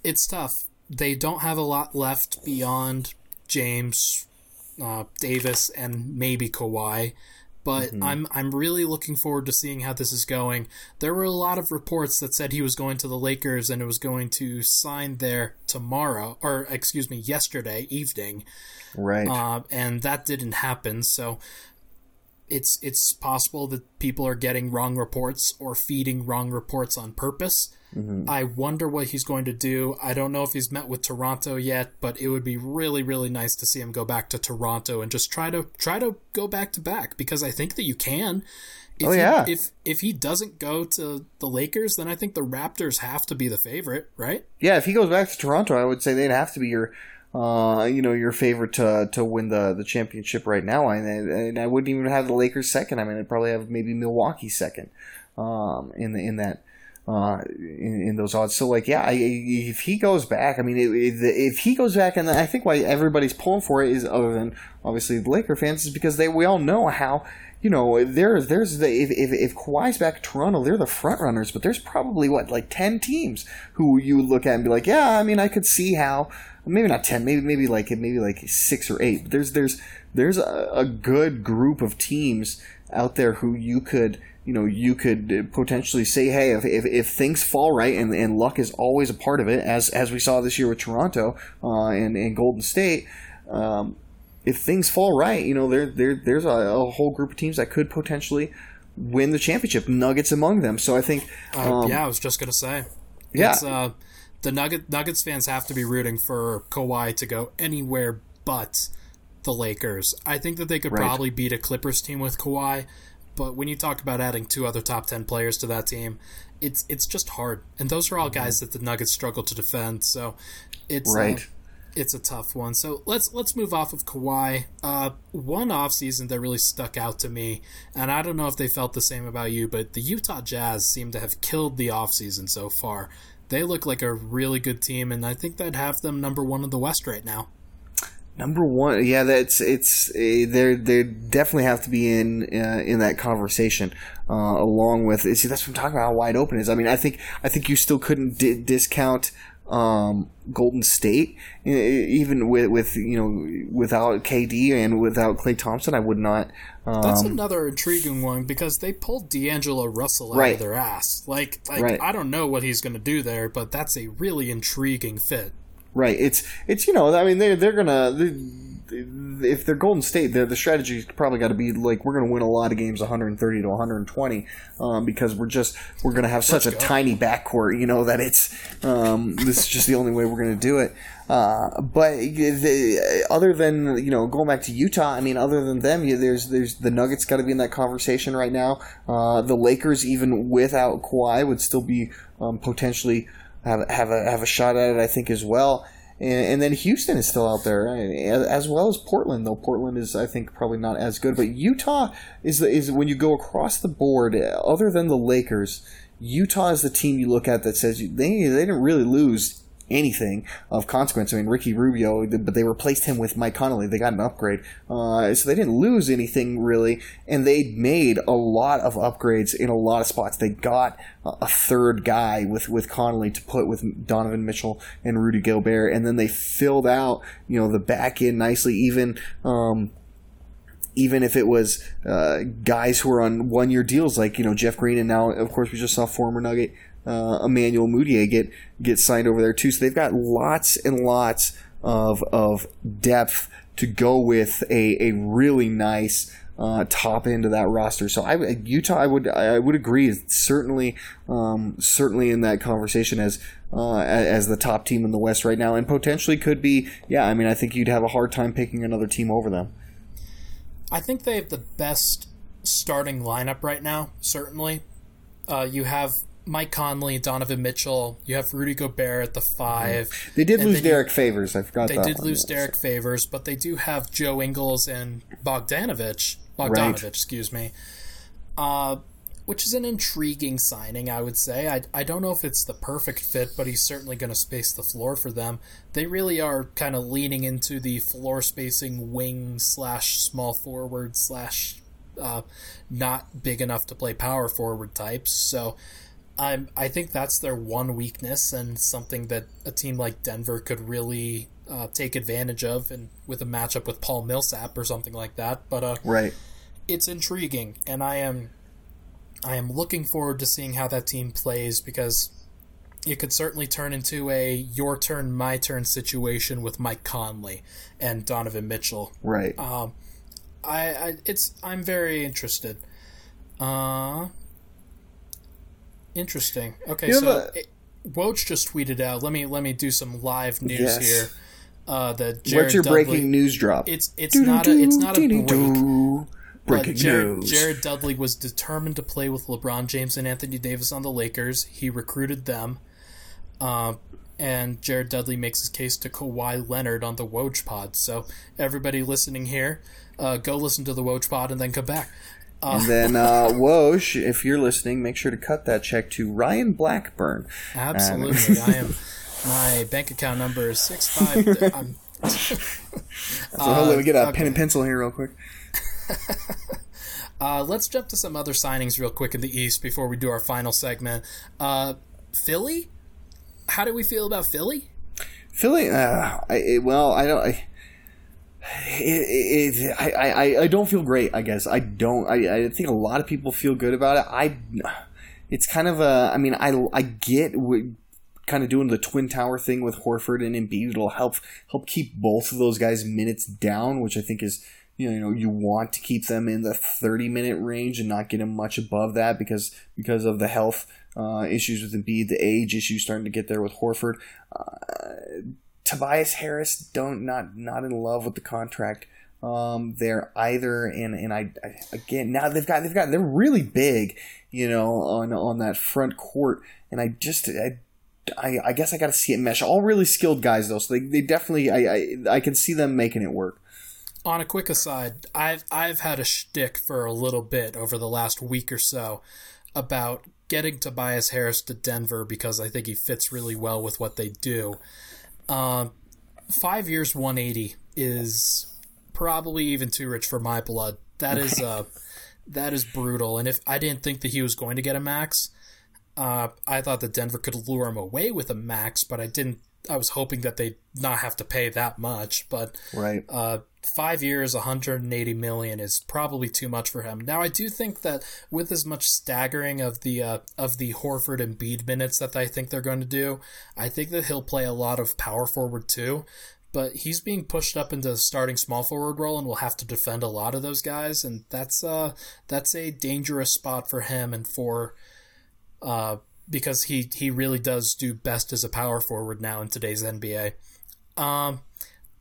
[SPEAKER 2] it's tough. They don't have a lot left beyond James, uh, Davis, and maybe Kawhi but mm-hmm. I'm I'm really looking forward to seeing how this is going. There were a lot of reports that said he was going to the Lakers and it was going to sign there tomorrow, or excuse me, yesterday evening.
[SPEAKER 1] Right.
[SPEAKER 2] Uh, and that didn't happen. So it's it's possible that people are getting wrong reports or feeding wrong reports on purpose. Mm-hmm. I wonder what he's going to do. I don't know if he's met with Toronto yet, but it would be really, really nice to see him go back to Toronto and just try to try to go back to back because I think that you can. If
[SPEAKER 1] oh yeah.
[SPEAKER 2] He, if if he doesn't go to the Lakers, then I think the Raptors have to be the favorite, right?
[SPEAKER 1] Yeah, if he goes back to Toronto, I would say they'd have to be your uh, you know, your favorite to to win the the championship right now. And, and I wouldn't even have the Lakers second. I mean, I'd probably have maybe Milwaukee second um, in the in that uh, in, in, those odds. So like, yeah, I, if he goes back, I mean, if, if he goes back, and I think why everybody's pulling for it is other than obviously the Laker fans is because they we all know how. You know, there's there's the if, if if Kawhi's back Toronto, they're the front runners, but there's probably what like ten teams who you look at and be like, yeah, I mean, I could see how maybe not ten, maybe maybe like maybe like six or eight. But there's there's there's a, a good group of teams out there who you could you know you could potentially say hey if, if, if, things fall right and, and luck is always a part of it as as we saw this year with toronto uh, and, and golden state um, if things fall right you know there, there there's a, a, whole group of teams that could potentially win the championship nuggets among them. So i think
[SPEAKER 2] um, uh, yeah i was just gonna say.
[SPEAKER 1] Yeah.
[SPEAKER 2] Uh, the Nugget, nuggets fans have to be rooting for Kawhi to go anywhere but the lakers. I think that they could right. probably beat a clippers team with Kawhi but when you talk about adding two other top 10 players to that team, it's it's just hard. And those are all guys that the Nuggets struggle to defend, so it's uh, right. it's a tough one. So let's let's move off of Kawhi. Uh, one offseason that really stuck out to me, and I don't know if they felt the same about you, but the Utah Jazz seem to have killed the offseason so far. They look like a really good team, and I think that have them number one in the West right now.
[SPEAKER 1] Number one, yeah, that's it's uh, they they definitely have to be in uh, in that conversation uh, along with see that's what I'm talking about how wide open is. I mean, I think I think you still couldn't di- discount um, Golden State even with with you know without KD and without Klay Thompson. I would not.
[SPEAKER 2] Um, that's another intriguing one because they pulled D'Angelo Russell out right. of their ass. Like, like right. I don't know what he's going to do there, but that's a really intriguing fit.
[SPEAKER 1] Right. It's it's you know I mean they they're gonna. They, if they're Golden State, the strategy's probably got to be like we're going to win a lot of games, 130 to 120, um, because we're just we're going to have such Let's a go. tiny backcourt, you know, that it's um, this is just the only way we're going to do it. Uh, but the, other than you know going back to Utah, I mean, other than them, there's there's the Nuggets got to be in that conversation right now. Uh, the Lakers, even without Kawhi, would still be um, potentially have have a have a shot at it, I think, as well. And, and, then Houston is still out there, as well as Portland. Though Portland is, I think, probably not as good. But Utah is the, is when you go across the board, other than the Lakers, Utah is the team you look at that says they they didn't really lose anything of consequence. I mean, Ricky Rubio, but they replaced him with Mike Conley. They got an upgrade. Uh, so they didn't lose anything really, and they made a lot of upgrades in a lot of spots. They got a third guy with, with Conley to put with Donovan Mitchell and Rudy Gobert, and then they filled out, you know, the back end nicely, even, um, even if it was uh, guys who are on one year deals, like you know Jeff Green, and now of course we just saw former Nugget uh, Emmanuel Mudiay get get signed over there too. So they've got lots and lots of of depth to go with a, a really nice uh, top end of that roster. So I Utah I would I would agree certainly um, certainly in that conversation as uh, as the top team in the West right now and potentially could be yeah I mean I think you'd have a hard time picking another team over them.
[SPEAKER 2] I think they have the best starting lineup right now. Certainly, uh, you have Mike Conley, Donovan Mitchell. You have Rudy Gobert at the five.
[SPEAKER 1] They did lose Derrick Favors. I forgot.
[SPEAKER 2] They did lose Derrick Favors, but they do have Joe Ingles and Bogdanovic. Bogdanovic, right. excuse me. Uh, which is an intriguing signing, I would say. I, I don't know if it's the perfect fit, but he's certainly going to space the floor for them. They really are kind of leaning into the floor spacing wing slash small forward slash uh, not big enough to play power forward types. So I'm, I think that's their one weakness and something that a team like Denver could really uh, take advantage of and with a matchup with Paul Millsap or something like that. But uh,
[SPEAKER 1] right,
[SPEAKER 2] it's intriguing, and I am I am looking forward to seeing how that team plays because it could certainly turn into a your turn, my turn situation with Mike Conley and Donovan Mitchell.
[SPEAKER 1] Right.
[SPEAKER 2] Um, I, I it's I'm very interested. Uh, interesting. Okay, so a... it, Woj just tweeted out. Let me let me do some live news yes. here. Uh, the Jared
[SPEAKER 1] what's your
[SPEAKER 2] Dudley,
[SPEAKER 1] breaking news drop?
[SPEAKER 2] It's it's not a it's not a break. Breaking Jared, news. Jared Dudley was determined to play with LeBron James and Anthony Davis on the Lakers. He recruited them. Uh, and Jared Dudley makes his case to Kawhi Leonard on the Woj Pod. So everybody listening here, uh, go listen to the Woj Pod and then come back.
[SPEAKER 1] Uh, and then uh, Woj, if you're listening, make sure to cut that check to Ryan Blackburn.
[SPEAKER 2] Absolutely, [LAUGHS] I am. My bank account number is six five. I'm, [LAUGHS] [LAUGHS]
[SPEAKER 1] so hold on, me get a okay. pen and pencil here real quick.
[SPEAKER 2] uh, let's jump to some other signings real quick in the East before we do our final segment. Uh, Philly? How do we feel about Philly?
[SPEAKER 1] Philly, uh, I, well, I don't. I, it, it, I, I, I don't feel great. I guess I don't. I, I think a lot of people feel good about it. I, it's kind of a. I mean, I, I get kind of doing the twin tower thing with Horford and Embiid. It'll help help keep both of those guys' minutes down, which I think is you know you want to keep them in the 30 minute range and not get them much above that because because of the health uh, issues with Embiid, the age issues starting to get there with Horford. Uh, Tobias Harris don't not not in love with the contract um, there either, and and I, I, again now they've got they've got they're really big, you know, on on that front court, and I just I. I, I guess I got to see it mesh. All really skilled guys though, so they, they definitely I, I I can see them making it work
[SPEAKER 2] on a quick aside, I've I've had a shtick for a little bit over the last week or so about getting Tobias Harris to Denver because I think he fits really well with what they do. Uh, five years, one eighty is probably even too rich for my blood. That is uh, that is brutal. And if I didn't think that he was going to get a max, uh, I thought that Denver could lure him away with a max, but I didn't. I was hoping that they'd not have to pay that much. But
[SPEAKER 1] right.
[SPEAKER 2] Uh, five years, 180 million is probably too much for him. Now, I do think that with as much staggering of the uh, of the Horford and Embiid minutes that I think they're going to do, I think that he'll play a lot of power forward too. But he's being pushed up into the starting small forward role and will have to defend a lot of those guys, and that's uh that's a dangerous spot for him and for uh because he he really does do best as a power forward now in today's NBA. Um,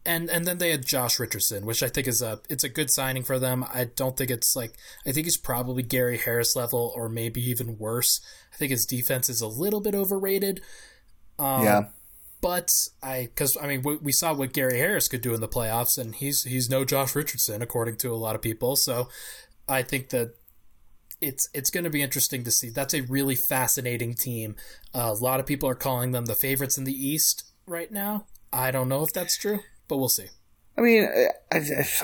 [SPEAKER 2] and and then they had Josh Richardson, which I think is a it's a good signing for them. I don't think it's like I think he's probably Gary Harris level or maybe even worse. I think his defense is a little bit overrated.
[SPEAKER 1] Um, yeah.
[SPEAKER 2] But I, because I mean, we, we saw what Gary Harris could do in the playoffs, and he's he's no Josh Richardson according to a lot of people. So I think that it's it's going to be interesting to see. That's a really fascinating team. Uh, a lot of people are calling them the favorites in the East right now. I don't know if that's true but we'll see.
[SPEAKER 1] I mean, I,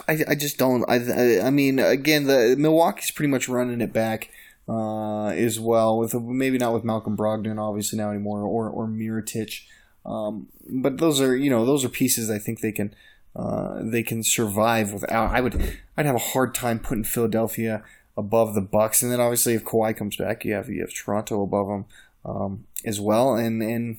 [SPEAKER 1] I, I just don't. I, I mean, again, the Milwaukee's pretty much running it back uh, as well. With maybe not with Malcolm Brogdon, obviously now anymore, or or Mirotic. Um, but those are you know those are pieces I think they can uh, they can survive without. I would I'd have a hard time putting Philadelphia above the Bucks, and then obviously if Kawhi comes back, you have you have Toronto above them um, as well, and and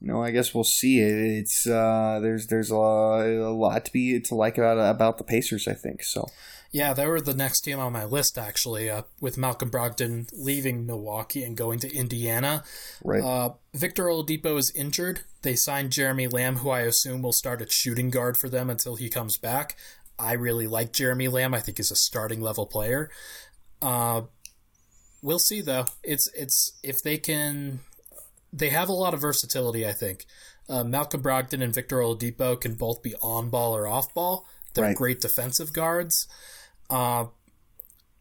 [SPEAKER 1] you know, I guess we'll see. It's uh, there's there's a, a lot to be to like about about the Pacers. I think so.
[SPEAKER 2] Yeah, they were the next team on my list actually, uh, with Malcolm Brogdon leaving Milwaukee and going to Indiana.
[SPEAKER 1] Right.
[SPEAKER 2] Uh, Victor Oladipo is injured. They signed Jeremy Lamb, who I assume will start at shooting guard for them until he comes back. I really like Jeremy Lamb. I think he's a starting level player. Uh, we'll see though. It's it's if they can, they have a lot of versatility. I think uh, Malcolm Brogdon and Victor Oladipo can both be on ball or off ball. They're
[SPEAKER 1] Right.
[SPEAKER 2] great defensive guards, uh,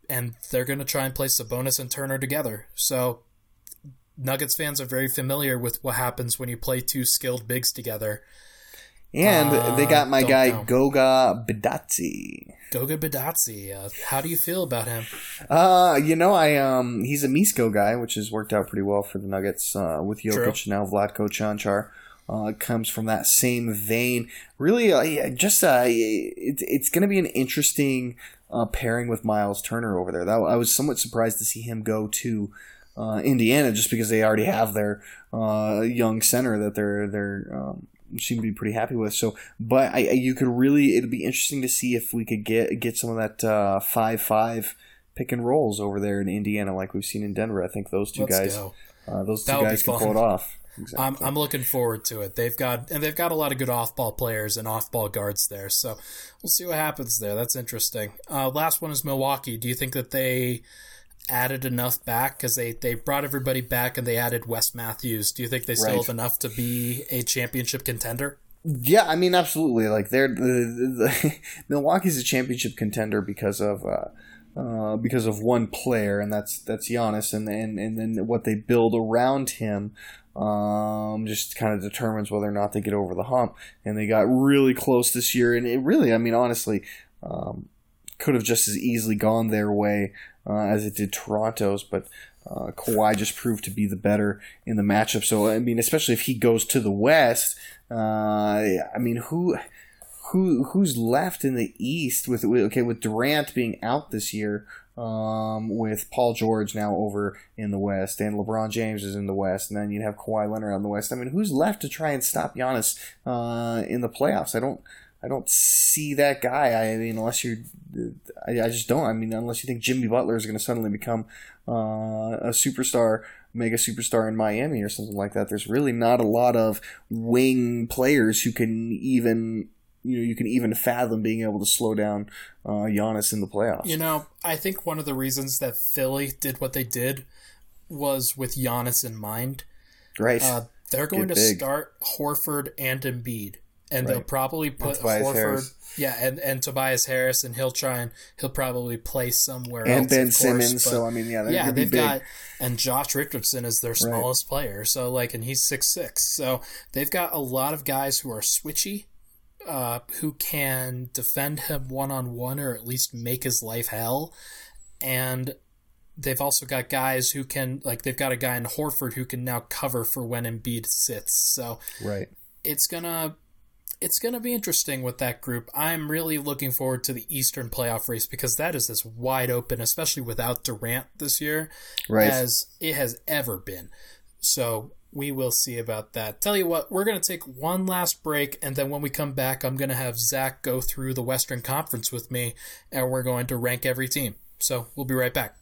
[SPEAKER 2] and they're going to try and play Sabonis and Turner together. So. Nuggets fans are very familiar with what happens when you play two skilled bigs together.
[SPEAKER 1] And
[SPEAKER 2] Uh,
[SPEAKER 1] they got my guy
[SPEAKER 2] know.
[SPEAKER 1] Goga Bitadze.
[SPEAKER 2] Goga Bitadze, uh, how do you feel about him?
[SPEAKER 1] Uh, you know, I um, he's a Misko guy, which has worked out pretty well for the Nuggets uh, with Jokic
[SPEAKER 2] True.
[SPEAKER 1] now Vlatko Cancar. Uh, comes from that same vein. Really, uh, yeah, just uh, it, it's going to be an interesting uh, pairing with Miles Turner over there. That I was somewhat surprised to see him go to uh, Indiana just because they already have their uh, young center that they're they're um, seem to be pretty happy with. So, but I, you could really it'd be interesting to see if we could get get some of that uh, five five pick and rolls over there in Indiana like we've seen in Denver. I think those two
[SPEAKER 2] Let's
[SPEAKER 1] guys uh, those two guys can pull it off. Exactly.
[SPEAKER 2] I'm, I'm looking forward to it. They've got and they've got a lot of good off-ball players and off-ball guards there. So we'll see what happens there. That's interesting. Uh, last one is Milwaukee. Do you think that they added enough back because they they brought everybody back and they added Wes Matthews? Do you think they still
[SPEAKER 1] Right.
[SPEAKER 2] have enough to be a championship contender?
[SPEAKER 1] Yeah, I mean, absolutely. Like they're the, the, [LAUGHS] Milwaukee's a championship contender because of uh, uh, because of one player, and that's that's Giannis, and and and then what they build around him. Um, just kind of determines whether or not they get over the hump. And they got really close this year, and it really, I mean, honestly, um, could have just as easily gone their way uh, as it did Toronto's, but uh, Kawhi just proved to be the better in the matchup. So I mean, especially if he goes to the West, uh, I mean, who who who's left in the East with, okay with Durant being out this year, um, with Paul George now over in the West, and LeBron James is in the West, and then you'd have Kawhi Leonard on the West. I mean, who's left to try and stop Giannis uh, in the playoffs? I don't. I don't see that guy. I mean, unless you're, I, I just don't. I mean, unless you think Jimmy Butler is going to suddenly become uh, a superstar, mega superstar in Miami or something like that. There's really not a lot of wing players who can even, you know, you can even fathom being able to slow down uh, Giannis in the playoffs.
[SPEAKER 2] You know, I think one of the reasons that Philly did what they did was with Giannis in mind.
[SPEAKER 1] right?
[SPEAKER 2] Uh, they're going to
[SPEAKER 1] big.
[SPEAKER 2] start Horford and Embiid, and they'll probably put Horford, yeah, and, and Tobias Harris, and he'll try and he'll probably play somewhere
[SPEAKER 1] and
[SPEAKER 2] else.
[SPEAKER 1] Ben
[SPEAKER 2] course,
[SPEAKER 1] Simmons.
[SPEAKER 2] but-
[SPEAKER 1] So I mean, yeah,
[SPEAKER 2] yeah,
[SPEAKER 1] going to be
[SPEAKER 2] they've
[SPEAKER 1] big.
[SPEAKER 2] got and Josh Richardson is their smallest player, so like, and he's six six, so they've got a lot of guys who are switchy. Uh, who can defend him one on one or at least make his life hell, and they've also got guys who can like they've got a guy in Horford who can now cover for when Embiid sits. So
[SPEAKER 1] right.
[SPEAKER 2] it's gonna it's gonna be interesting with that group. I'm really looking forward to the Eastern playoff race because that is as wide open, especially without Durant this year,
[SPEAKER 1] Right.
[SPEAKER 2] as it has ever been. So we will see about that. Tell you what, we're gonna take one last break, and then when we come back, I'm gonna have Zach go through the Western Conference with me, and we're going to rank every team. So we'll be right back.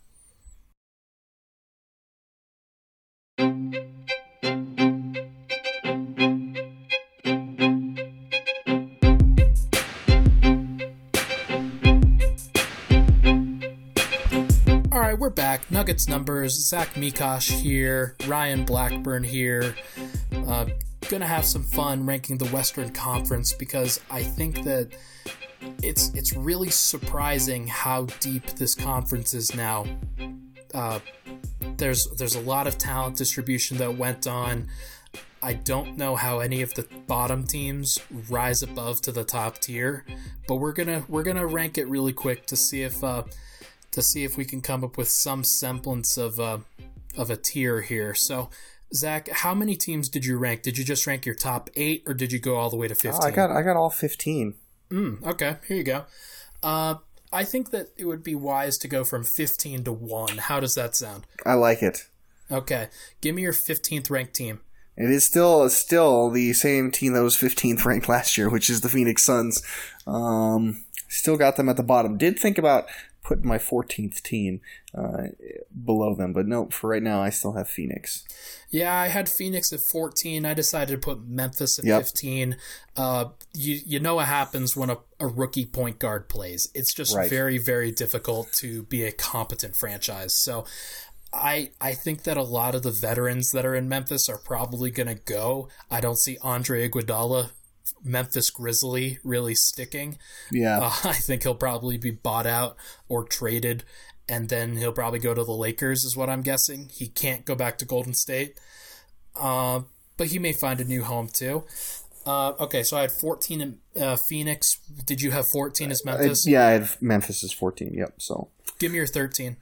[SPEAKER 2] Right, we're back. Nuggets numbers. Zach Mikash here. Ryan Blackburn here. Uh, gonna have some fun ranking the Western Conference because I think that it's it's really surprising how deep this conference is now. Uh, there's there's a lot of talent distribution that went on. I don't know how any of the bottom teams rise above to the top tier, but we're gonna we're gonna rank it really quick to see if uh, to see if we can come up with some semblance of a of a tier here. So, Zach, how many teams did you rank? Did you just rank your top eight, or did you go all the way to
[SPEAKER 1] Oh,
[SPEAKER 2] fifteen?
[SPEAKER 1] I got I got all fifteen.
[SPEAKER 2] Mm, okay, here you go. Uh, I think that it would be wise to go from fifteen to one. How does that sound?
[SPEAKER 1] I like it.
[SPEAKER 2] Okay, give me your fifteenth ranked team.
[SPEAKER 1] It is still still the same team that was 15th ranked last year, which is the Phoenix Suns. Um, still got them at the bottom. Did think about putting my 14th team uh, below them, but no. For right now, I still have Phoenix.
[SPEAKER 2] Yeah, I had Phoenix at 14. I decided to put Memphis at
[SPEAKER 1] Yep.
[SPEAKER 2] 15. Uh, you you know what happens when a, a rookie point guard plays. It's just
[SPEAKER 1] Right.
[SPEAKER 2] very very difficult to be a competent franchise. So I I think that a lot of the veterans that are in Memphis are probably going to go. I don't see Andre Iguodala, Memphis Grizzly, really sticking.
[SPEAKER 1] Yeah,
[SPEAKER 2] uh, [LAUGHS] I think he'll probably be bought out or traded, and then he'll probably go to the Lakers. Is what I'm guessing. He can't go back to Golden State, uh, but he may find a new home too. Uh, okay, so I had 14 in uh, Phoenix. Did you have 14 as Memphis?
[SPEAKER 1] Uh, yeah, I have Memphis is 14. Yep. So
[SPEAKER 2] give me your 13.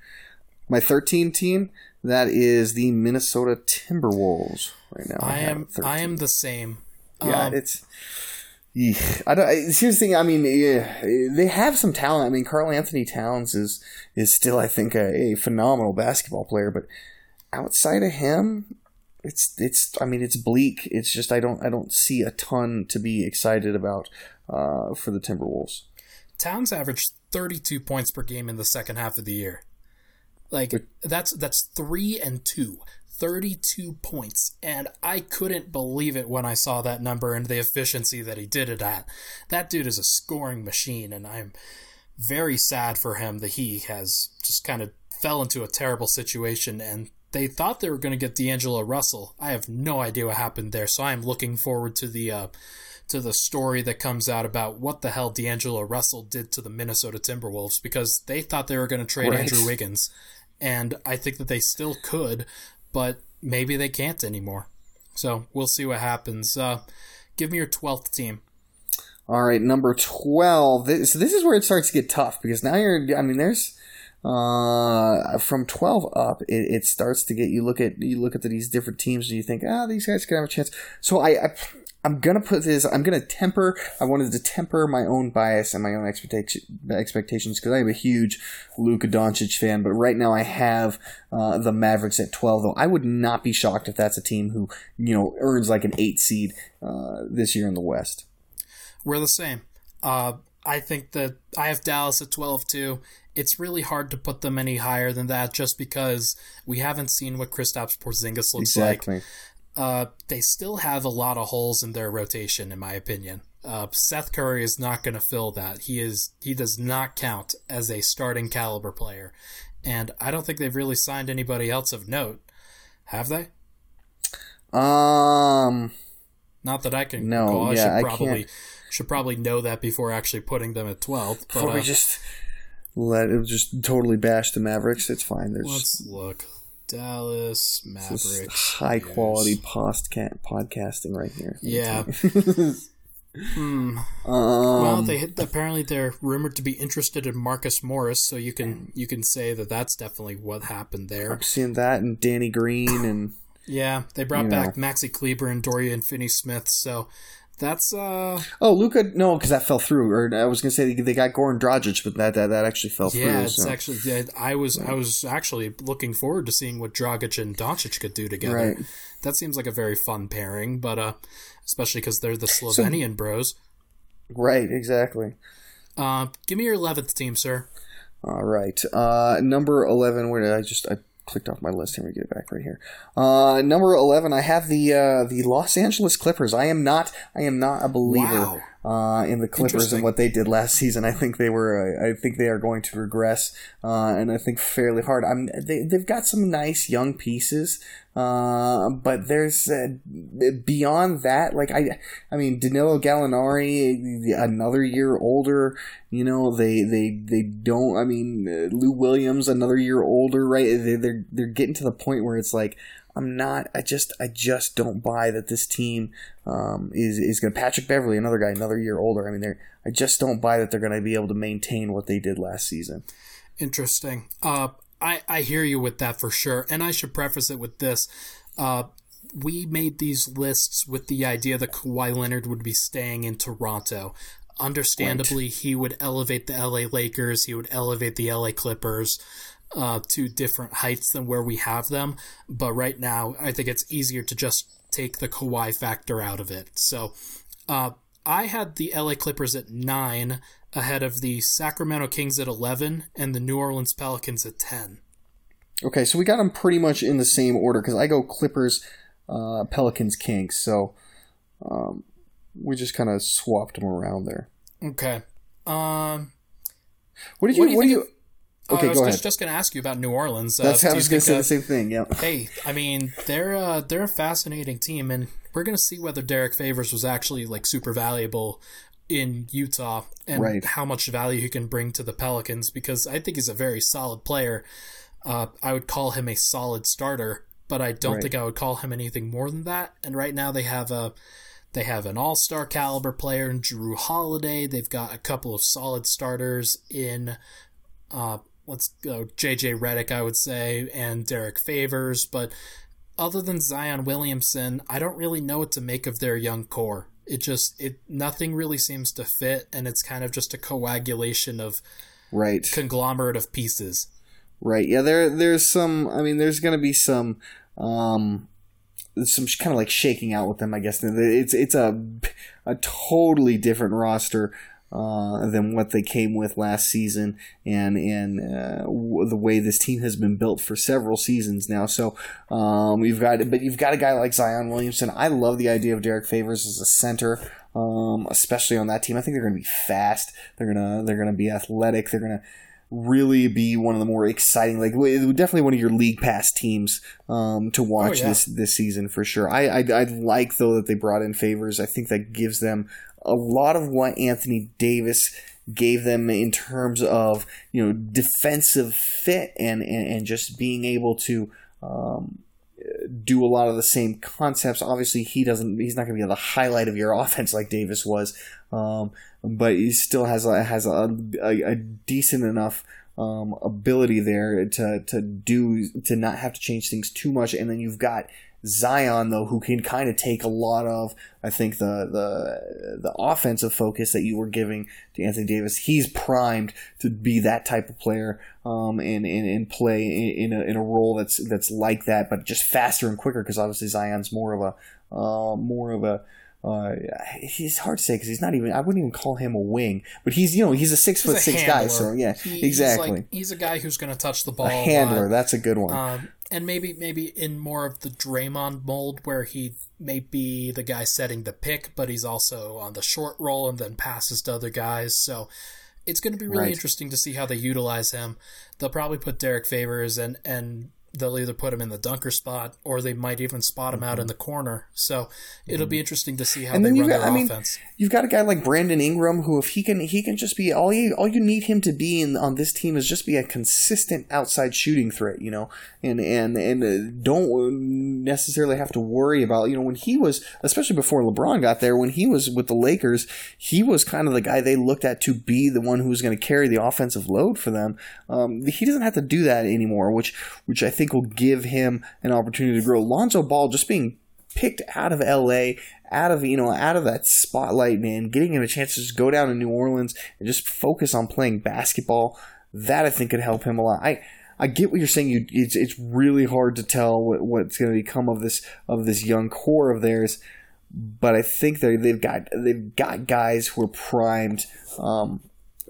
[SPEAKER 1] My 13 team that is the Minnesota Timberwolves right now.
[SPEAKER 2] I, I am I am the same.
[SPEAKER 1] Yeah, um, it's. I don't. Here's the thing. I mean, yeah, they have some talent. I mean, Karl-Anthony Towns is is still, I think, a, a phenomenal basketball player. But outside of him, it's it's I mean it's bleak. It's just I don't I don't see a ton to be excited about uh, for the Timberwolves.
[SPEAKER 2] Towns averaged 32 points per game in the second half of the year. Like that's that's 3 and 2. 32 points and I couldn't believe it when I saw that number and the efficiency that he did it at. That dude is a scoring machine and I'm very sad for him that he has just kind of fell into a terrible situation and they thought they were going to get D'Angelo Russell. I have no idea what happened there, so I am looking forward to the uh, to the story that comes out about what the hell D'Angelo Russell did to the Minnesota Timberwolves because they thought they were going to trade right. Andrew Wiggins, and I think that they still could, but maybe they can't anymore. So we'll see what happens. Uh, give me your twelfth team.
[SPEAKER 1] All right, number twelve. This, so this is where it starts to get tough because now you're. I mean, there's uh, from 12 up, it, it, starts to get you look at you look at these different teams and you think, ah, these guys could have a chance. So I, I I'm gonna put this. I'm gonna temper. I wanted to temper my own bias and my own expectation, expectations because I am a huge Luka Doncic fan. But right now, I have uh, the Mavericks at 12. Though I would not be shocked if that's a team who you know earns like an eight seed uh, this year in the West.
[SPEAKER 2] We're the same. Uh, I think that I have Dallas at 12 too it's really hard to put them any higher than that just because we haven't seen what Kristaps Porzingis looks exactly. like. Uh, they still have a lot of holes in their rotation, in my opinion. Uh, Seth Curry is not going to fill that. He is he does not count as a starting caliber player, and I don't think they've really signed anybody else of note. Have they?
[SPEAKER 1] Um,
[SPEAKER 2] not that I can.
[SPEAKER 1] No, recall. I yeah, should
[SPEAKER 2] probably
[SPEAKER 1] I can't.
[SPEAKER 2] should probably know that before actually putting them at twelfth.
[SPEAKER 1] Before uh, we just let it just totally bash the Mavericks. It's fine. There's
[SPEAKER 2] let's look. Dallas Mavericks.
[SPEAKER 1] High quality postca- podcasting right here.
[SPEAKER 2] Yeah. [LAUGHS] hmm. Um, well, they hit, apparently they're rumored to be interested in Marcus Morris, so you can you can say that that's definitely what happened there.
[SPEAKER 1] I'm seeing that and Danny Green and
[SPEAKER 2] yeah, they brought back know. Maxi Kleber and Dorian Finney-Smith, so that's uh
[SPEAKER 1] oh Luka no because that fell through or I was gonna say they got Goran Dragic but that that, that actually fell
[SPEAKER 2] yeah,
[SPEAKER 1] through.
[SPEAKER 2] Yeah, it's so. actually yeah, I was I was actually looking forward to seeing what Dragic and Doncic could do together. Right. That seems like a very fun pairing, but uh especially because they're the Slovenian so, bros.
[SPEAKER 1] Right, exactly.
[SPEAKER 2] Uh, give me your eleventh team, sir.
[SPEAKER 1] All right, uh, number eleven. Where did I just I clicked off my list. Here we get it back right here. Uh, number eleven, I have the uh, the Los Angeles Clippers. I am not I am not a believer wow uh, in the Clippers and what they did last season. I think they were. I think they are going to regress, uh, and I think fairly hard. I'm. They, they've got some nice young pieces, uh, but there's uh, beyond that. Like I, I mean, Danilo Gallinari, another year older. You know, they they they don't. I mean, uh, Lou Williams, another year older. Right? They, they're they're getting to the point where it's like I'm not. I just. I just don't buy that this team um, is is going to Patrick Beverley, another guy, another year older. I mean, they're. I just don't buy that they're going to be able to maintain what they did last season.
[SPEAKER 2] Interesting. Uh, I I hear you with that for sure, and I should preface it with this. Uh, we made these lists with the idea that Kawhi Leonard would be staying in Toronto. Understandably, right. he would elevate the LA Lakers. He would elevate the LA Clippers uh, to different heights than where we have them. But right now, I think it's easier to just take the Kawhi factor out of it. So uh, I had the LA Clippers at nine, ahead of the Sacramento Kings at 11 and the New Orleans Pelicans at 10.
[SPEAKER 1] Okay, so we got them pretty much in the same order because I go Clippers, uh, Pelicans, Kings. So um, we just kind of swapped them around there.
[SPEAKER 2] Okay. Um,
[SPEAKER 1] what did you? What do you? What do you Okay,
[SPEAKER 2] I was
[SPEAKER 1] go
[SPEAKER 2] just,
[SPEAKER 1] ahead.
[SPEAKER 2] just going to ask you about New Orleans. Uh,
[SPEAKER 1] That's
[SPEAKER 2] do
[SPEAKER 1] I was going to say
[SPEAKER 2] uh,
[SPEAKER 1] the same thing. Yeah.
[SPEAKER 2] Hey, I mean, they're uh, they're a fascinating team, and we're going to see whether Derrick Favors was actually like super valuable in Utah and
[SPEAKER 1] Right.
[SPEAKER 2] how much value he can bring to the Pelicans because I think he's a very solid player. Uh, I would call him a solid starter, but I don't
[SPEAKER 1] Right.
[SPEAKER 2] think I would call him anything more than that. And right now they have a they have an all star caliber player in Jrue Holiday. They've got a couple of solid starters in uh, let's go JJ Redick, I would say, and Derrick Favors. But other than Zion Williamson, I don't really know what to make of their young core. It just it nothing really seems to fit, and it's kind of just a coagulation of
[SPEAKER 1] Right.
[SPEAKER 2] conglomerate of pieces.
[SPEAKER 1] Right. Yeah. There. There's some. I mean, there's going to be some. Um, some kind of like shaking out with them. I guess it's it's a a totally different roster. Uh, than what they came with last season, and and uh, w- the way this team has been built for several seasons now. So um, we've got, but you've got a guy like Zion Williamson. I love the idea of Derrick Favors as a center, um, especially on that team. I think they're going to be fast. They're gonna they're gonna be athletic. They're gonna really be one of the more exciting, like definitely one of your league pass teams um, to watch
[SPEAKER 2] yeah.
[SPEAKER 1] this this season for sure. I, I I like though that they brought in favors. I think that gives them a lot of what Anthony Davis gave them in terms of you know defensive fit and and, and just being able to. Um, do a lot of the same concepts. Obviously, he doesn't. He's not going to be the highlight of your [LAUGHS] offense like Davis was, um, but he still has a, has a, a, a decent enough um, ability there to to do to not have to change things too much. And then you've got Zion though, who can kind of take a lot of I think the the the offensive focus that you were giving to Anthony Davis. He's primed to be that type of player um, and, and and play in, in a in a role that's that's like that, but just faster and quicker because obviously Zion's more of a uh, more of a uh, he's hard to say because he's not even. I wouldn't even call him a wing, but he's you know he's a six
[SPEAKER 2] He's
[SPEAKER 1] foot
[SPEAKER 2] a
[SPEAKER 1] six
[SPEAKER 2] handler.
[SPEAKER 1] guy. So yeah,
[SPEAKER 2] He- he's
[SPEAKER 1] exactly.
[SPEAKER 2] like- He's, a guy who's going to touch the ball.
[SPEAKER 1] a handler.
[SPEAKER 2] lot.
[SPEAKER 1] That's a good one.
[SPEAKER 2] Um, and maybe maybe in more of the Draymond mold, where he may be the guy setting the pick, but he's also on the short roll and then passes to other guys. So it's going to be really
[SPEAKER 1] Right.
[SPEAKER 2] interesting to see how they utilize him. They'll probably put Derek Favors and and they'll either put him in the dunker spot or they might even spot him out in the corner. So it'll be interesting to see how
[SPEAKER 1] Mm-hmm. And
[SPEAKER 2] they run
[SPEAKER 1] got-
[SPEAKER 2] their
[SPEAKER 1] I mean,
[SPEAKER 2] offense.
[SPEAKER 1] You've got a guy like Brandon Ingram who, if he can, he can just be all you all you need him to be in on this team is just be a consistent outside shooting threat, you know, and and and uh, don't necessarily have to worry about you know when he was, especially before LeBron got there, when he was with the Lakers, he was kind of the guy they looked at to be the one who was going to carry the offensive load for them. Um, he doesn't have to do that anymore, which which I think will give him an opportunity to grow. Lonzo Ball just being picked out of LA, out of you know, out of that spotlight, man, getting him a chance to just go down to New Orleans and just focus on playing basketball. That I think could help him a lot. I I get what you're saying. You it's it's really hard to tell what, what's going to become of this of this young core of theirs. But I think they they've got they've got guys who are primed um,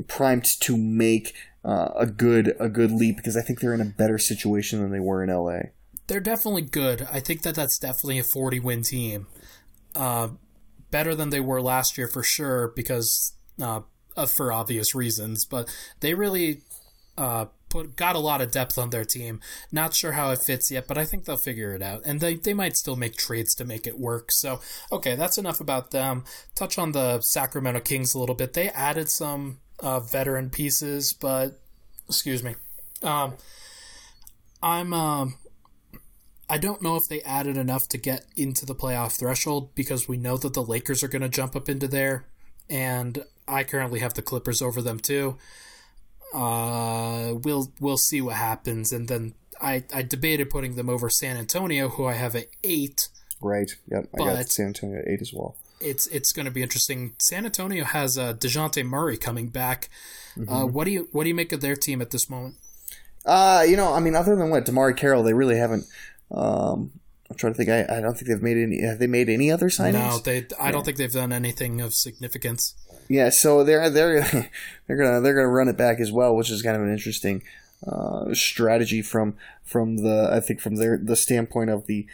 [SPEAKER 1] primed to make uh, a good a good leap because I think they're in a better situation than they were in LA.
[SPEAKER 2] they're definitely good. I think that that's definitely a 40 win team. Uh, better than they were last year for sure because uh, for obvious reasons, but they really uh, put got a lot of depth on their team. Not sure how it fits yet, but I think they'll figure it out, and they they might still make trades to make it work. So okay, that's enough about them. Touch on the Sacramento Kings a little bit. They added some uh, veteran pieces, but excuse me. Um, I'm um, I don't know if they added enough to get into the playoff threshold because we know that the Lakers are going to jump up into there, and I currently have the Clippers over them too. Uh, we'll we'll see what happens, and then I I debated putting them over San Antonio, who I have at eight.
[SPEAKER 1] Right. Yep. I got San Antonio at eight as well.
[SPEAKER 2] It's it's going to be interesting. San Antonio has uh, Dejounte Murray coming back. Uh, what do you what do you make of their team at this moment?
[SPEAKER 1] Uh, you know, I mean, other than what DeMarre Carroll, they really haven't. Um, I'm trying to think. I, I don't think they've made any. Have they made any other signings?
[SPEAKER 2] No, they. I don't think they've done anything of significance.
[SPEAKER 1] Yeah, so they're they're [LAUGHS] they're gonna they're gonna run it back as well, which is kind of an interesting uh, strategy from from the I think from their the standpoint of the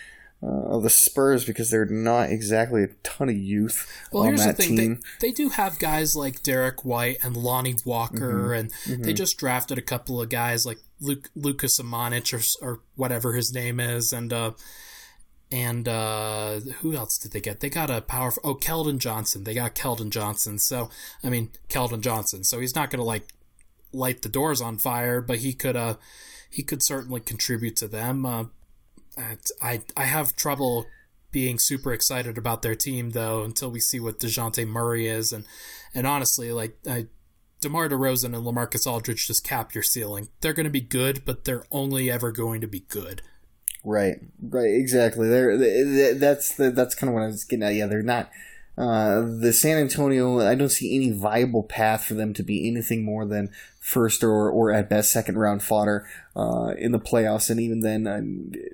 [SPEAKER 1] uh, of the Spurs because they're not exactly a ton of youth
[SPEAKER 2] Well,
[SPEAKER 1] on
[SPEAKER 2] here's the
[SPEAKER 1] that
[SPEAKER 2] thing:
[SPEAKER 1] team.
[SPEAKER 2] they, they do have guys like Derrick White and Lonnie Walker, and they just drafted a couple of guys like Luke, Luka Samanic or or whatever his name is, and uh, and uh, who else did they get? They got a powerful oh Keldon Johnson. They got Keldon Johnson. So I mean Keldon Johnson. So he's not going to like light the doors on fire, but he could uh he could certainly contribute to them. Uh, I I have trouble being super excited about their team though until we see what Dejounte Murray is and and honestly like I DeMar DeRozan and LaMarcus Aldridge just cap your ceiling. They're going to be good, but they're only ever going to be good.
[SPEAKER 1] Right, right, exactly. They're, they that's the, that's kind of what I was getting at. Yeah, they're not. Uh, the San Antonio, I don't see any viable path for them to be anything more than first or, or at best second round fodder uh, in the playoffs. And even then, uh,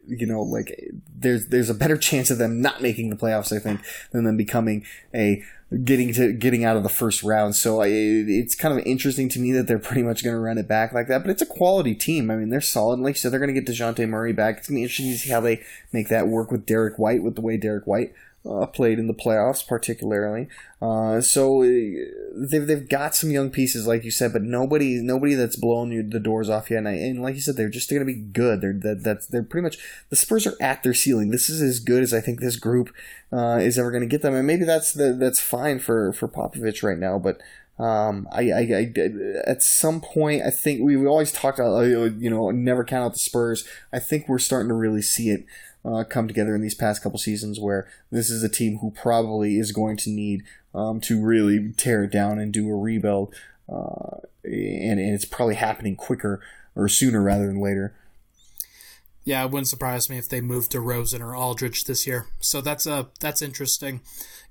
[SPEAKER 1] you know, like there's there's a better chance of them not making the playoffs, I think, than them becoming a getting to getting out of the first round. So I, it's kind of interesting to me that they're pretty much going to run it back like that. But it's a quality team. I mean, they're solid. Like you said, they're going to get Dejounte Murray back. It's going to be interesting to see how they make that work with Derrick White, with the way Derrick White uh, played in the playoffs, particularly. Uh, so uh, they've they've got some young pieces, like you said, but nobody nobody that's blown you the doors off yet. And, I, and like you said, they're just going to be good. They're that, that's they're pretty much the Spurs are at their ceiling. This is as good as I think this group uh, is ever going to get them, and maybe that's the, that's fine for for Popovich right now, but. Um, I, I, I, at some point, I think we, we always talked about, uh, you know, never count out the Spurs. I think we're starting to really see it uh, come together in these past couple seasons where this is a team who probably is going to need um, to really tear it down and do a rebuild. Uh, and, and it's probably happening quicker or sooner rather than later.
[SPEAKER 2] Yeah, it wouldn't surprise me if they moved DeRozan or Aldridge this year. So that's uh that's interesting.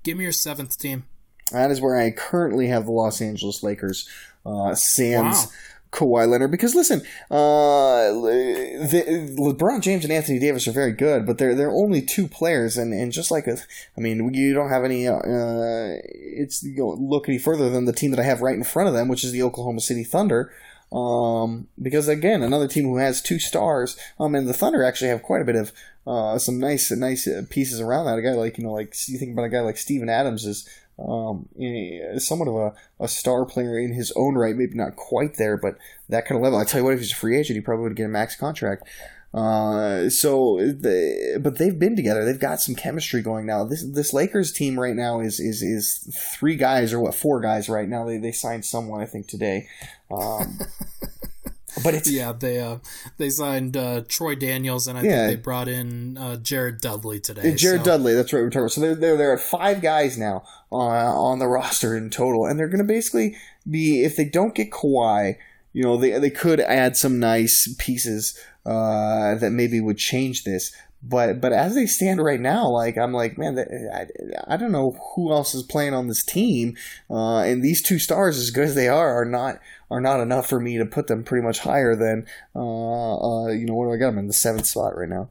[SPEAKER 2] Give me your seventh team.
[SPEAKER 1] That is where I currently have the Los Angeles Lakers. Uh, Sans
[SPEAKER 2] Wow.
[SPEAKER 1] Kawhi Leonard. Because listen, uh, the, LeBron James and Anthony Davis are very good, but they're they're only two players, and, and just like a, I mean, you don't have any. Uh, it's you know, look any further than the team that I have right in front of them, which is the Oklahoma City Thunder. Um, because again, another team who has two stars. Um, and the Thunder actually have quite a bit of uh, some nice nice uh, pieces around that. A guy like you know like you think about a guy like Steven Adams is um, eh, somewhat of a, a star player in his own right. Maybe not quite there, but that kind of level. I tell you what, if he's a free agent, he probably would get a max contract. Uh, so, the, but they've been together. They've got some chemistry going now. This this Lakers team right now is is is three guys or what four guys right now. They they signed someone I think today. Um, [LAUGHS] but it's
[SPEAKER 2] Yeah, they uh they signed uh Troy Daniels and I
[SPEAKER 1] Yeah.
[SPEAKER 2] think they brought in uh Jared Dudley today.
[SPEAKER 1] Jared
[SPEAKER 2] so-
[SPEAKER 1] Dudley, that's right. We're talking about. So they're they're, they're at five guys now uh, on the roster in total, and they're going to basically be if they don't get Kawhi, you know, they they could add some nice pieces uh, that maybe would change this. But but as they stand right now, like I'm like, man, I, I don't know who else is playing on this team, uh, and these two stars, as good as they are, are not are not enough for me to put them pretty much higher than uh, uh, you know what do I got them in the seventh spot right now.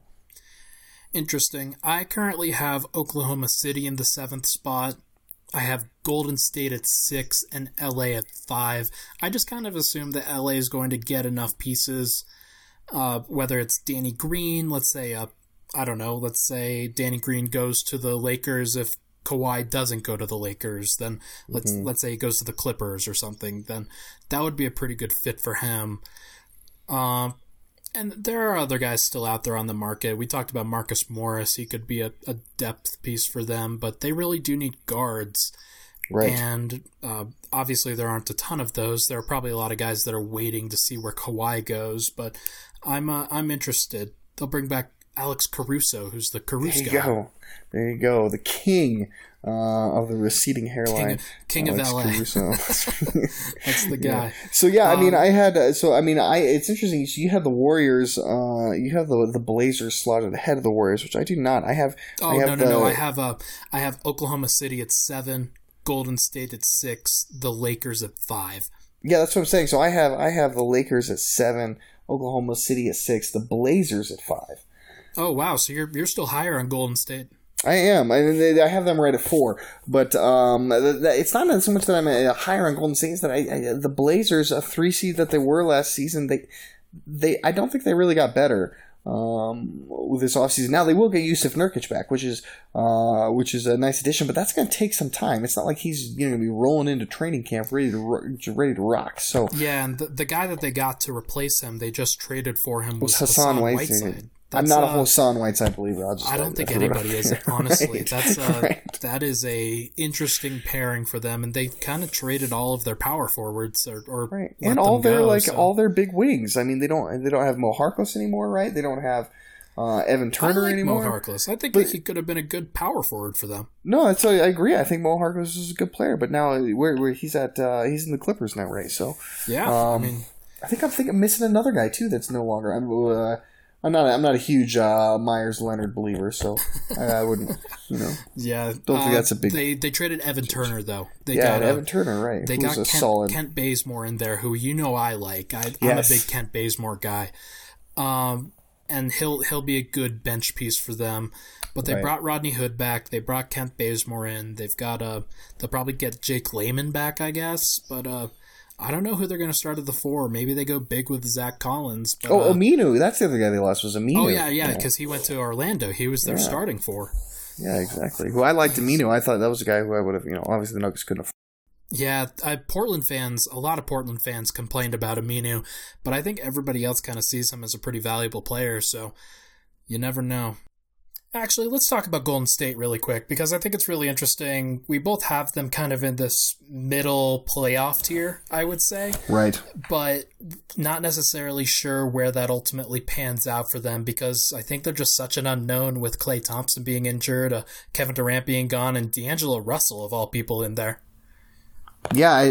[SPEAKER 2] Interesting. I currently have Oklahoma City in the seventh spot. I have Golden State at six and LA at five. I just kind of assume that LA is going to get enough pieces, uh, whether it's Danny Green, let's say, uh, I don't know, let's say Danny Green goes to the Lakers if Kawhi doesn't go to the Lakers, then let's let's say he goes to the Clippers or something, then that would be a pretty good fit for him. Um, and there are other guys still out there on the market. We talked about Marcus Morris. He could be a, a depth piece for them, but they really do need guards.
[SPEAKER 1] Right.
[SPEAKER 2] And uh, obviously, there aren't a ton of those. There are probably a lot of guys that are waiting to see where Kawhi goes, but I'm uh, I'm interested. They'll bring back Alex Caruso, who's the Caruso.
[SPEAKER 1] There
[SPEAKER 2] you
[SPEAKER 1] go. There you go. The king uh, of the receding hairline.
[SPEAKER 2] King of
[SPEAKER 1] Alex
[SPEAKER 2] LA.
[SPEAKER 1] Caruso. [LAUGHS] [LAUGHS]
[SPEAKER 2] That's the
[SPEAKER 1] Yeah.
[SPEAKER 2] guy.
[SPEAKER 1] So yeah, I mean,
[SPEAKER 2] Um,
[SPEAKER 1] I had uh, so I mean, I it's interesting. So you have the Warriors. Uh, you have the the Blazers slotted ahead of the Warriors, which I do not. I have.
[SPEAKER 2] Oh
[SPEAKER 1] I have
[SPEAKER 2] no no no! I have uh, I have Oklahoma City at seven, Golden State at six, the Lakers at five.
[SPEAKER 1] Yeah, that's what I'm saying. So I have I have the Lakers at seven, Oklahoma City at six, the Blazers at five.
[SPEAKER 2] Oh wow! So you're you're still higher on Golden State.
[SPEAKER 1] I am. I, I have them right at four, but um, it's not so much that I'm uh, higher on Golden State. It's that I, I, the Blazers, a three seed that they were last season, they they I don't think they really got better. um, with this offseason. Now they will get Jusuf Nurkic back, which is uh, which is a nice addition, but that's going to take some time. It's not like he's you know going to be rolling into training camp ready to ready to rock. So
[SPEAKER 2] yeah, and the, the guy that they got to replace him, they just traded for him was,
[SPEAKER 1] was
[SPEAKER 2] Hassan, Hassan Whiteside. Whiteside.
[SPEAKER 1] I'm not uh, a whole Hassan Whiteside believer.
[SPEAKER 2] I don't think anybody is. [LAUGHS] Honestly, right. that's uh, [LAUGHS] right. that is a interesting pairing for them, and they kind of traded all of their power forwards or, or
[SPEAKER 1] right. and all their go, like so. all their big wings. I mean, they don't they don't have Mo Harkless anymore, right? They don't have uh, Evan Turner
[SPEAKER 2] I like
[SPEAKER 1] anymore.
[SPEAKER 2] Mo Harkless. I think but, he could have been a good power forward for them.
[SPEAKER 1] No, that's I agree. I think Mo Harkless is a good player, but now where, where he's at, uh, he's in the Clippers now, right? So
[SPEAKER 2] yeah,
[SPEAKER 1] um,
[SPEAKER 2] I mean,
[SPEAKER 1] I think I'm thinking missing another guy too. That's no longer. I'm. Uh, I'm not. I'm not a huge uh, Meyers Leonard believer, so I, I, wouldn't. You know. [LAUGHS]
[SPEAKER 2] Yeah.
[SPEAKER 1] Don't think uh, that's a big.
[SPEAKER 2] They they traded Evan Turner though. They
[SPEAKER 1] yeah, got, Evan Turner, right?
[SPEAKER 2] They got Kent, solid... Kent Bazemore in there, who you know I like. I, am a big Kent Bazemore guy. Um, and he'll he'll be a good bench piece for them. But they right. brought Rodney Hood back. They brought Kent Bazemore in. They've got a. Uh, they'll probably get Jake Layman back, I guess. But uh, I don't know who they're going to start at the four. Maybe they go big with Zach Collins. But,
[SPEAKER 1] oh,
[SPEAKER 2] uh,
[SPEAKER 1] Aminu. That's the other guy they lost was Aminu.
[SPEAKER 2] Oh yeah, yeah, because he went to Orlando. He was their yeah. starting four.
[SPEAKER 1] Yeah, exactly. Who I liked Aminu. I thought that was a guy who I would have. You know, obviously the Nuggets couldn't have
[SPEAKER 2] yeah, I, Portland fans, a lot of Portland fans complained about Aminu, but I think everybody else kind of sees him as a pretty valuable player, so you never know. Actually, let's talk about Golden State really quick because I think it's really interesting. We both have them kind of in this middle playoff tier, I would say.
[SPEAKER 1] Right.
[SPEAKER 2] But not necessarily sure where that ultimately pans out for them because I think they're just such an unknown with Klay Thompson being injured, uh, Kevin Durant being gone, and D'Angelo Russell, of all people, in there.
[SPEAKER 1] Yeah, I,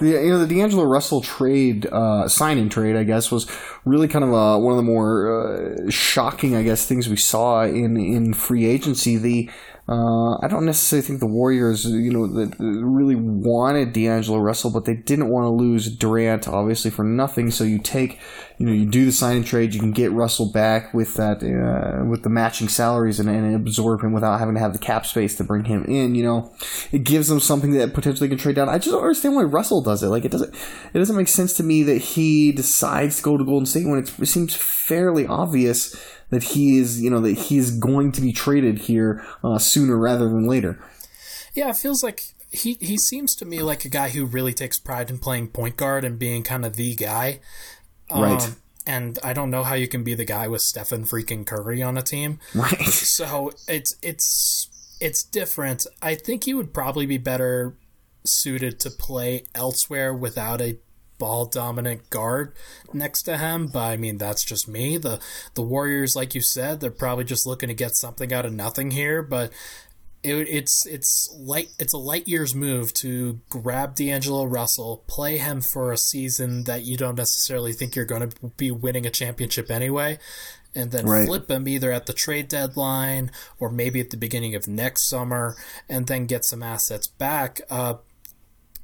[SPEAKER 1] you know the D'Angelo Russell trade, uh, signing trade, I guess, was really kind of a, one of the more uh, shocking, I guess, things we saw in in free agency. The uh, I don't necessarily think the Warriors, you know, that really wanted D'Angelo Russell, but they didn't want to lose Durant, obviously, for nothing. So you take, you know, you do the signing trade, you can get Russell back with that, uh, with the matching salaries and, and absorb him without having to have the cap space to bring him in. You know, it gives them something that potentially can trade down. I just don't understand why Russell does it. Like it doesn't, it doesn't make sense to me that he decides to go to Golden State when it seems fairly obvious that he is, you know, that he is going to be traded here uh, sooner rather than later.
[SPEAKER 2] Yeah, it feels like he he seems to me like a guy who really takes pride in playing point guard and being kind of the guy.
[SPEAKER 1] Right. Um,
[SPEAKER 2] and I don't know how you can be the guy with Stephen freaking Curry on a team. [LAUGHS]
[SPEAKER 1] Right.
[SPEAKER 2] So it's it's it's different. I think he would probably be better suited to play elsewhere without a ball dominant guard next to him. But I mean, that's just me. The the Warriors, like you said, they're probably just looking to get something out of nothing here. But it, it's it's light it's a light years move to grab D'Angelo Russell, play him for a season that you don't necessarily think you're going to be winning a championship anyway, and then right. flip him either at the trade deadline or maybe at the beginning of next summer, and then get some assets back. Uh,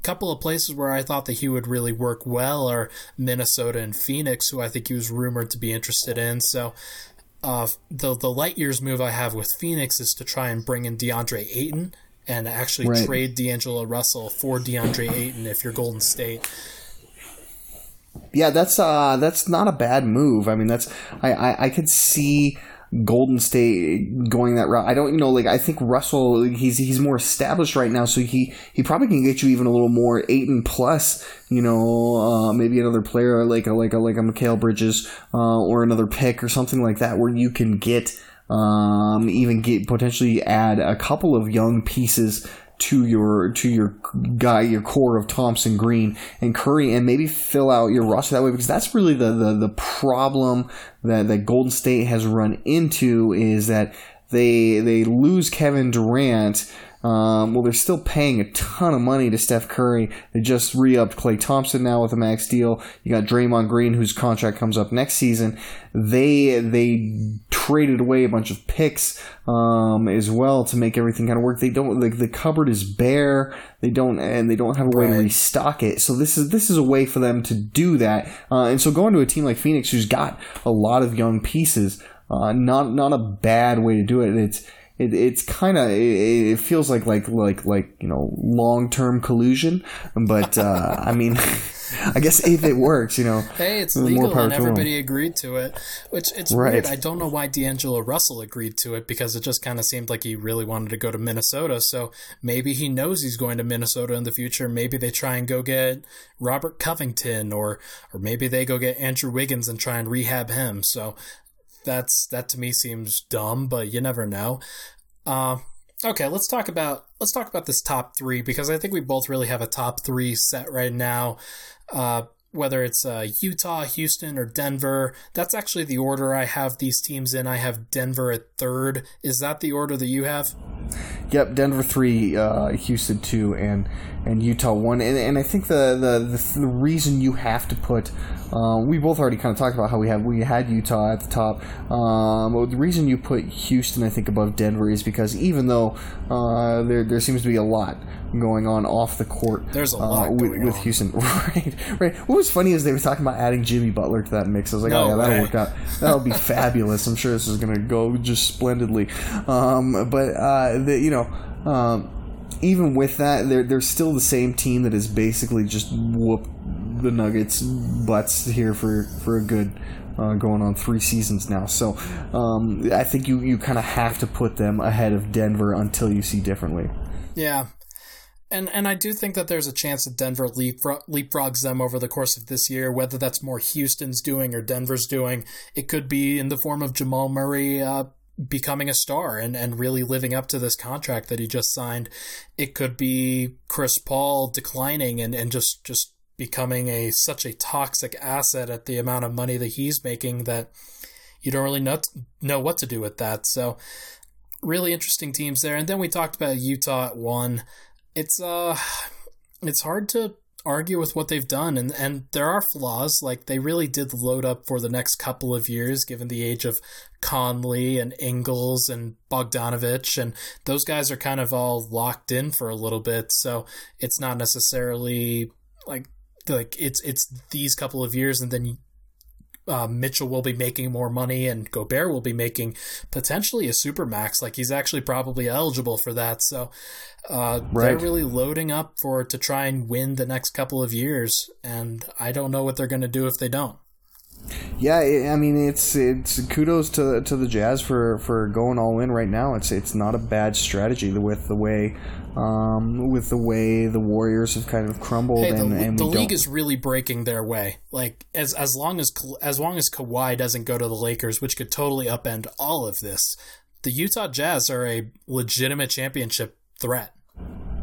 [SPEAKER 2] couple of places where I thought that he would really work well are Minnesota and Phoenix, who I think he was rumored to be interested in. So uh, the the light years move I have with Phoenix is to try and bring in DeAndre Ayton and actually right. trade D'Angelo Russell for DeAndre Ayton if you're Golden State.
[SPEAKER 1] Yeah, that's uh that's not a bad move. I mean, that's I I, I could see Golden State going that route. I don't, you know, like I think Russell, he's he's more established right now, so he he probably can get you even a little more Ayton plus. You know, uh, maybe another player like a like a like a Mikal Bridges uh, or another pick or something like that, where you can get um, even get potentially add a couple of young pieces to your to your guy, your core of Thompson, Green, and Curry, and maybe fill out your roster that way because that's really the the, the problem that that Golden State has run into is that they they lose Kevin Durant um, well, they're still paying a ton of money to Steph Curry. They just re-upped Klay Thompson now with a max deal. You got Draymond Green, whose contract comes up next season. They they traded away a bunch of picks um, as well to make everything kind of work. They don't like the cupboard is bare. They don't and they don't have a way to restock it. So this is this is a way for them to do that. Uh, and so going to a team like Phoenix, who's got a lot of young pieces, uh, not not a bad way to do it. It's it, it's kind of it, it, feels like like like like you know long term collusion, but uh, I mean. [LAUGHS] I guess if it works, you know.
[SPEAKER 2] Hey, it's legal and everybody agreed to it. Which it's right. weird. I don't know why D'Angelo Russell agreed to it because it just kind of seemed like he really wanted to go to Minnesota. So maybe he knows he's going to Minnesota in the future. Maybe they try and go get Robert Covington, or or maybe they go get Andrew Wiggins and try and rehab him. So that's that to me seems dumb, but you never know. Uh, okay, let's talk about let's talk about this top three because I think we both really have a top three set right now. Uh, whether it's uh, Utah, Houston, or Denver. That's actually the order I have these teams in. I have Denver at third. Is that the order that you have?
[SPEAKER 1] Yep, Denver three, uh, Houston two, and and Utah one. And, and I think the, the the, the reason you have to put uh, we both already kind of talked about how we have we had Utah at the top. Um, the reason you put Houston, I think, above Denver is because even though uh, there there seems to be a lot going on off the court,
[SPEAKER 2] there's a lot uh, with,
[SPEAKER 1] with Houston. [LAUGHS] right, right. What was funny is they were talking about adding Jimmy Butler to that mix. I was like, no oh yeah, that'll work out. That'll be [LAUGHS] fabulous. I'm sure this is going to go just splendidly. Um, but uh, the, you know. Um, even with that, they're they're still the same team that is basically just whoop the Nuggets butts here for for a good uh, going on three seasons now. So um, I think you you kind of have to put them ahead of Denver until you see differently.
[SPEAKER 2] Yeah. And and I do think that there's a chance that Denver leapfrog, leapfrogs them over the course of this year, whether that's more Houston's doing or Denver's doing. It could be in the form of Jamal Murray uh, becoming a star and, and really living up to this contract that he just signed. It could be Chris Paul declining and, and just, just becoming a such a toxic asset at the amount of money that he's making that you don't really know, know what to do with that. So really interesting teams there. And then we talked about Utah at one. It's uh it's hard to argue with what they've done and and there are flaws like they really did load up for the next couple of years given the age of Conley and Ingles and Bogdanovic and those guys are kind of all locked in for a little bit so it's not necessarily like like it's it's these couple of years and then uh, Mitchell will be making more money and Gobert will be making potentially a super max. Like he's actually probably eligible for that. So uh, right. they're really loading up for to try and win the next couple of years. And I don't know what they're going to do if they don't.
[SPEAKER 1] Yeah, I mean it's it's kudos to to the Jazz for, for going all in right now. It's it's not a bad strategy with the way um, with the way the Warriors have kind of crumbled. Hey,
[SPEAKER 2] the,
[SPEAKER 1] and,
[SPEAKER 2] and
[SPEAKER 1] the
[SPEAKER 2] league is really breaking their way. Like as as long as as long as Kawhi doesn't go to the Lakers, which could totally upend all of this, the Utah Jazz are a legitimate championship threat.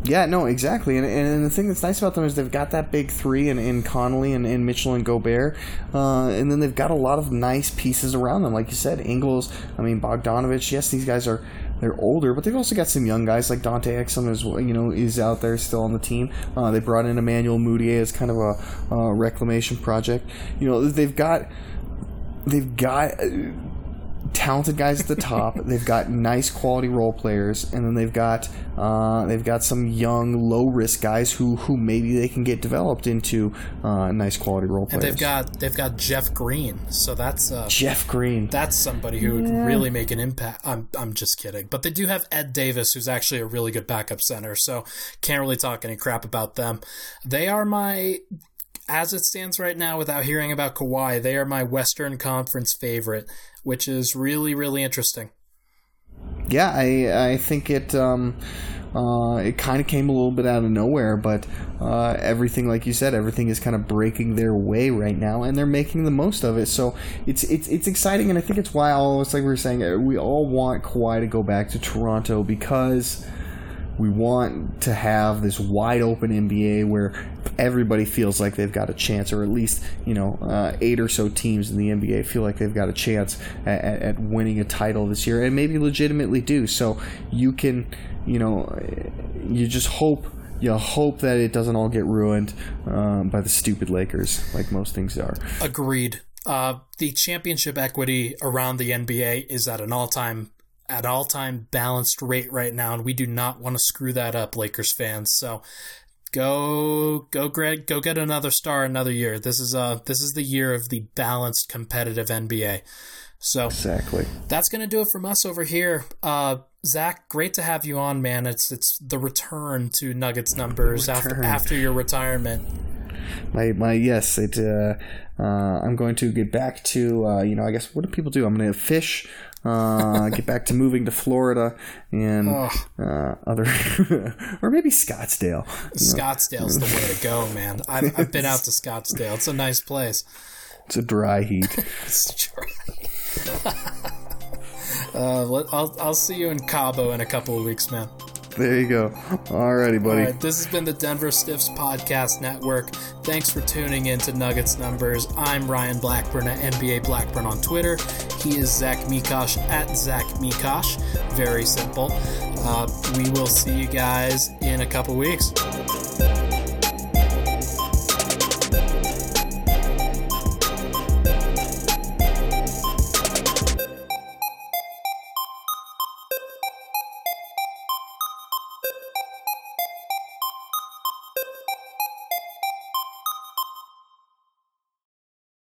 [SPEAKER 1] Yeah, no, exactly. And, and the thing that's nice about them is they've got that big three in, in Conley and, and Mitchell and Gobert. Uh, and then they've got a lot of nice pieces around them. Like you said, Ingles, I mean, Bogdanovic. Yes, these guys are they're older, but they've also got some young guys like Dante Exum well. You know, is out there still on the team. Uh, they brought in Emmanuel Mudiay as kind of a uh, reclamation project. You know, they've got they've got talented guys at the top. [LAUGHS] they've got nice quality role players, and then they've got uh, they've got some young, low risk guys who who maybe they can get developed into uh, nice quality role players.
[SPEAKER 2] And they've got they've got Jeff Green, so that's uh,
[SPEAKER 1] Jeff Green.
[SPEAKER 2] That's somebody who yeah. would really make an impact. I'm I'm just kidding, but they do have Ed Davis, who's actually a really good backup center. So can't really talk any crap about them. They are my as it stands right now, without hearing about Kawhi, they are my Western Conference favorite which is really really interesting.
[SPEAKER 1] Yeah, I I think it um, uh, it kind of came a little bit out of nowhere, but uh, everything, like you said, everything is kind of breaking their way right now, and they're making the most of it. So it's it's it's exciting, and I think it's why all it's like we were saying uh, we all want Kawhi to go back to Toronto because we want to have this wide open NBA where everybody feels like they've got a chance, or at least you know uh, eight or so teams in the NBA feel like they've got a chance at, at, winning a title this year, and maybe legitimately do. So you can, you know, you just hope you hope that it doesn't all get ruined um, by the stupid Lakers, like most things are.
[SPEAKER 2] Agreed. Uh, the championship equity around the NBA is at an all-time at all time balanced rate right now, and we do not want to screw that up, Lakers fans. So go go Greg, go get another star another year. This is uh this is the year of the balanced competitive NBA. So
[SPEAKER 1] exactly
[SPEAKER 2] that's gonna do it from us over here. Uh, Zach, great to have you on, man. It's it's the return to Nuggets numbers after after your retirement.
[SPEAKER 1] my my yes. It. Uh, uh, I'm going to get back to uh, you know. I guess what do people do? I'm going to fish. Uh, get back to moving to Florida and uh, other, [LAUGHS] or maybe Scottsdale.
[SPEAKER 2] Scottsdale's the way to go, man. I've, I've been out to Scottsdale. It's a nice place.
[SPEAKER 1] It's a dry heat. [LAUGHS]
[SPEAKER 2] It's dry. [LAUGHS] uh, let- I'll I'll see you in Cabo in a couple of weeks, man.
[SPEAKER 1] There you go. Alrighty, buddy.
[SPEAKER 2] All right, this has been the Denver Stiffs Podcast Network. Thanks for tuning in to Nuggets Numbers. I'm Ryan Blackburn at NBA Blackburn on Twitter. He is Zach Mikash at Zach Mikash. Very simple. Uh, we will see you guys in a couple weeks.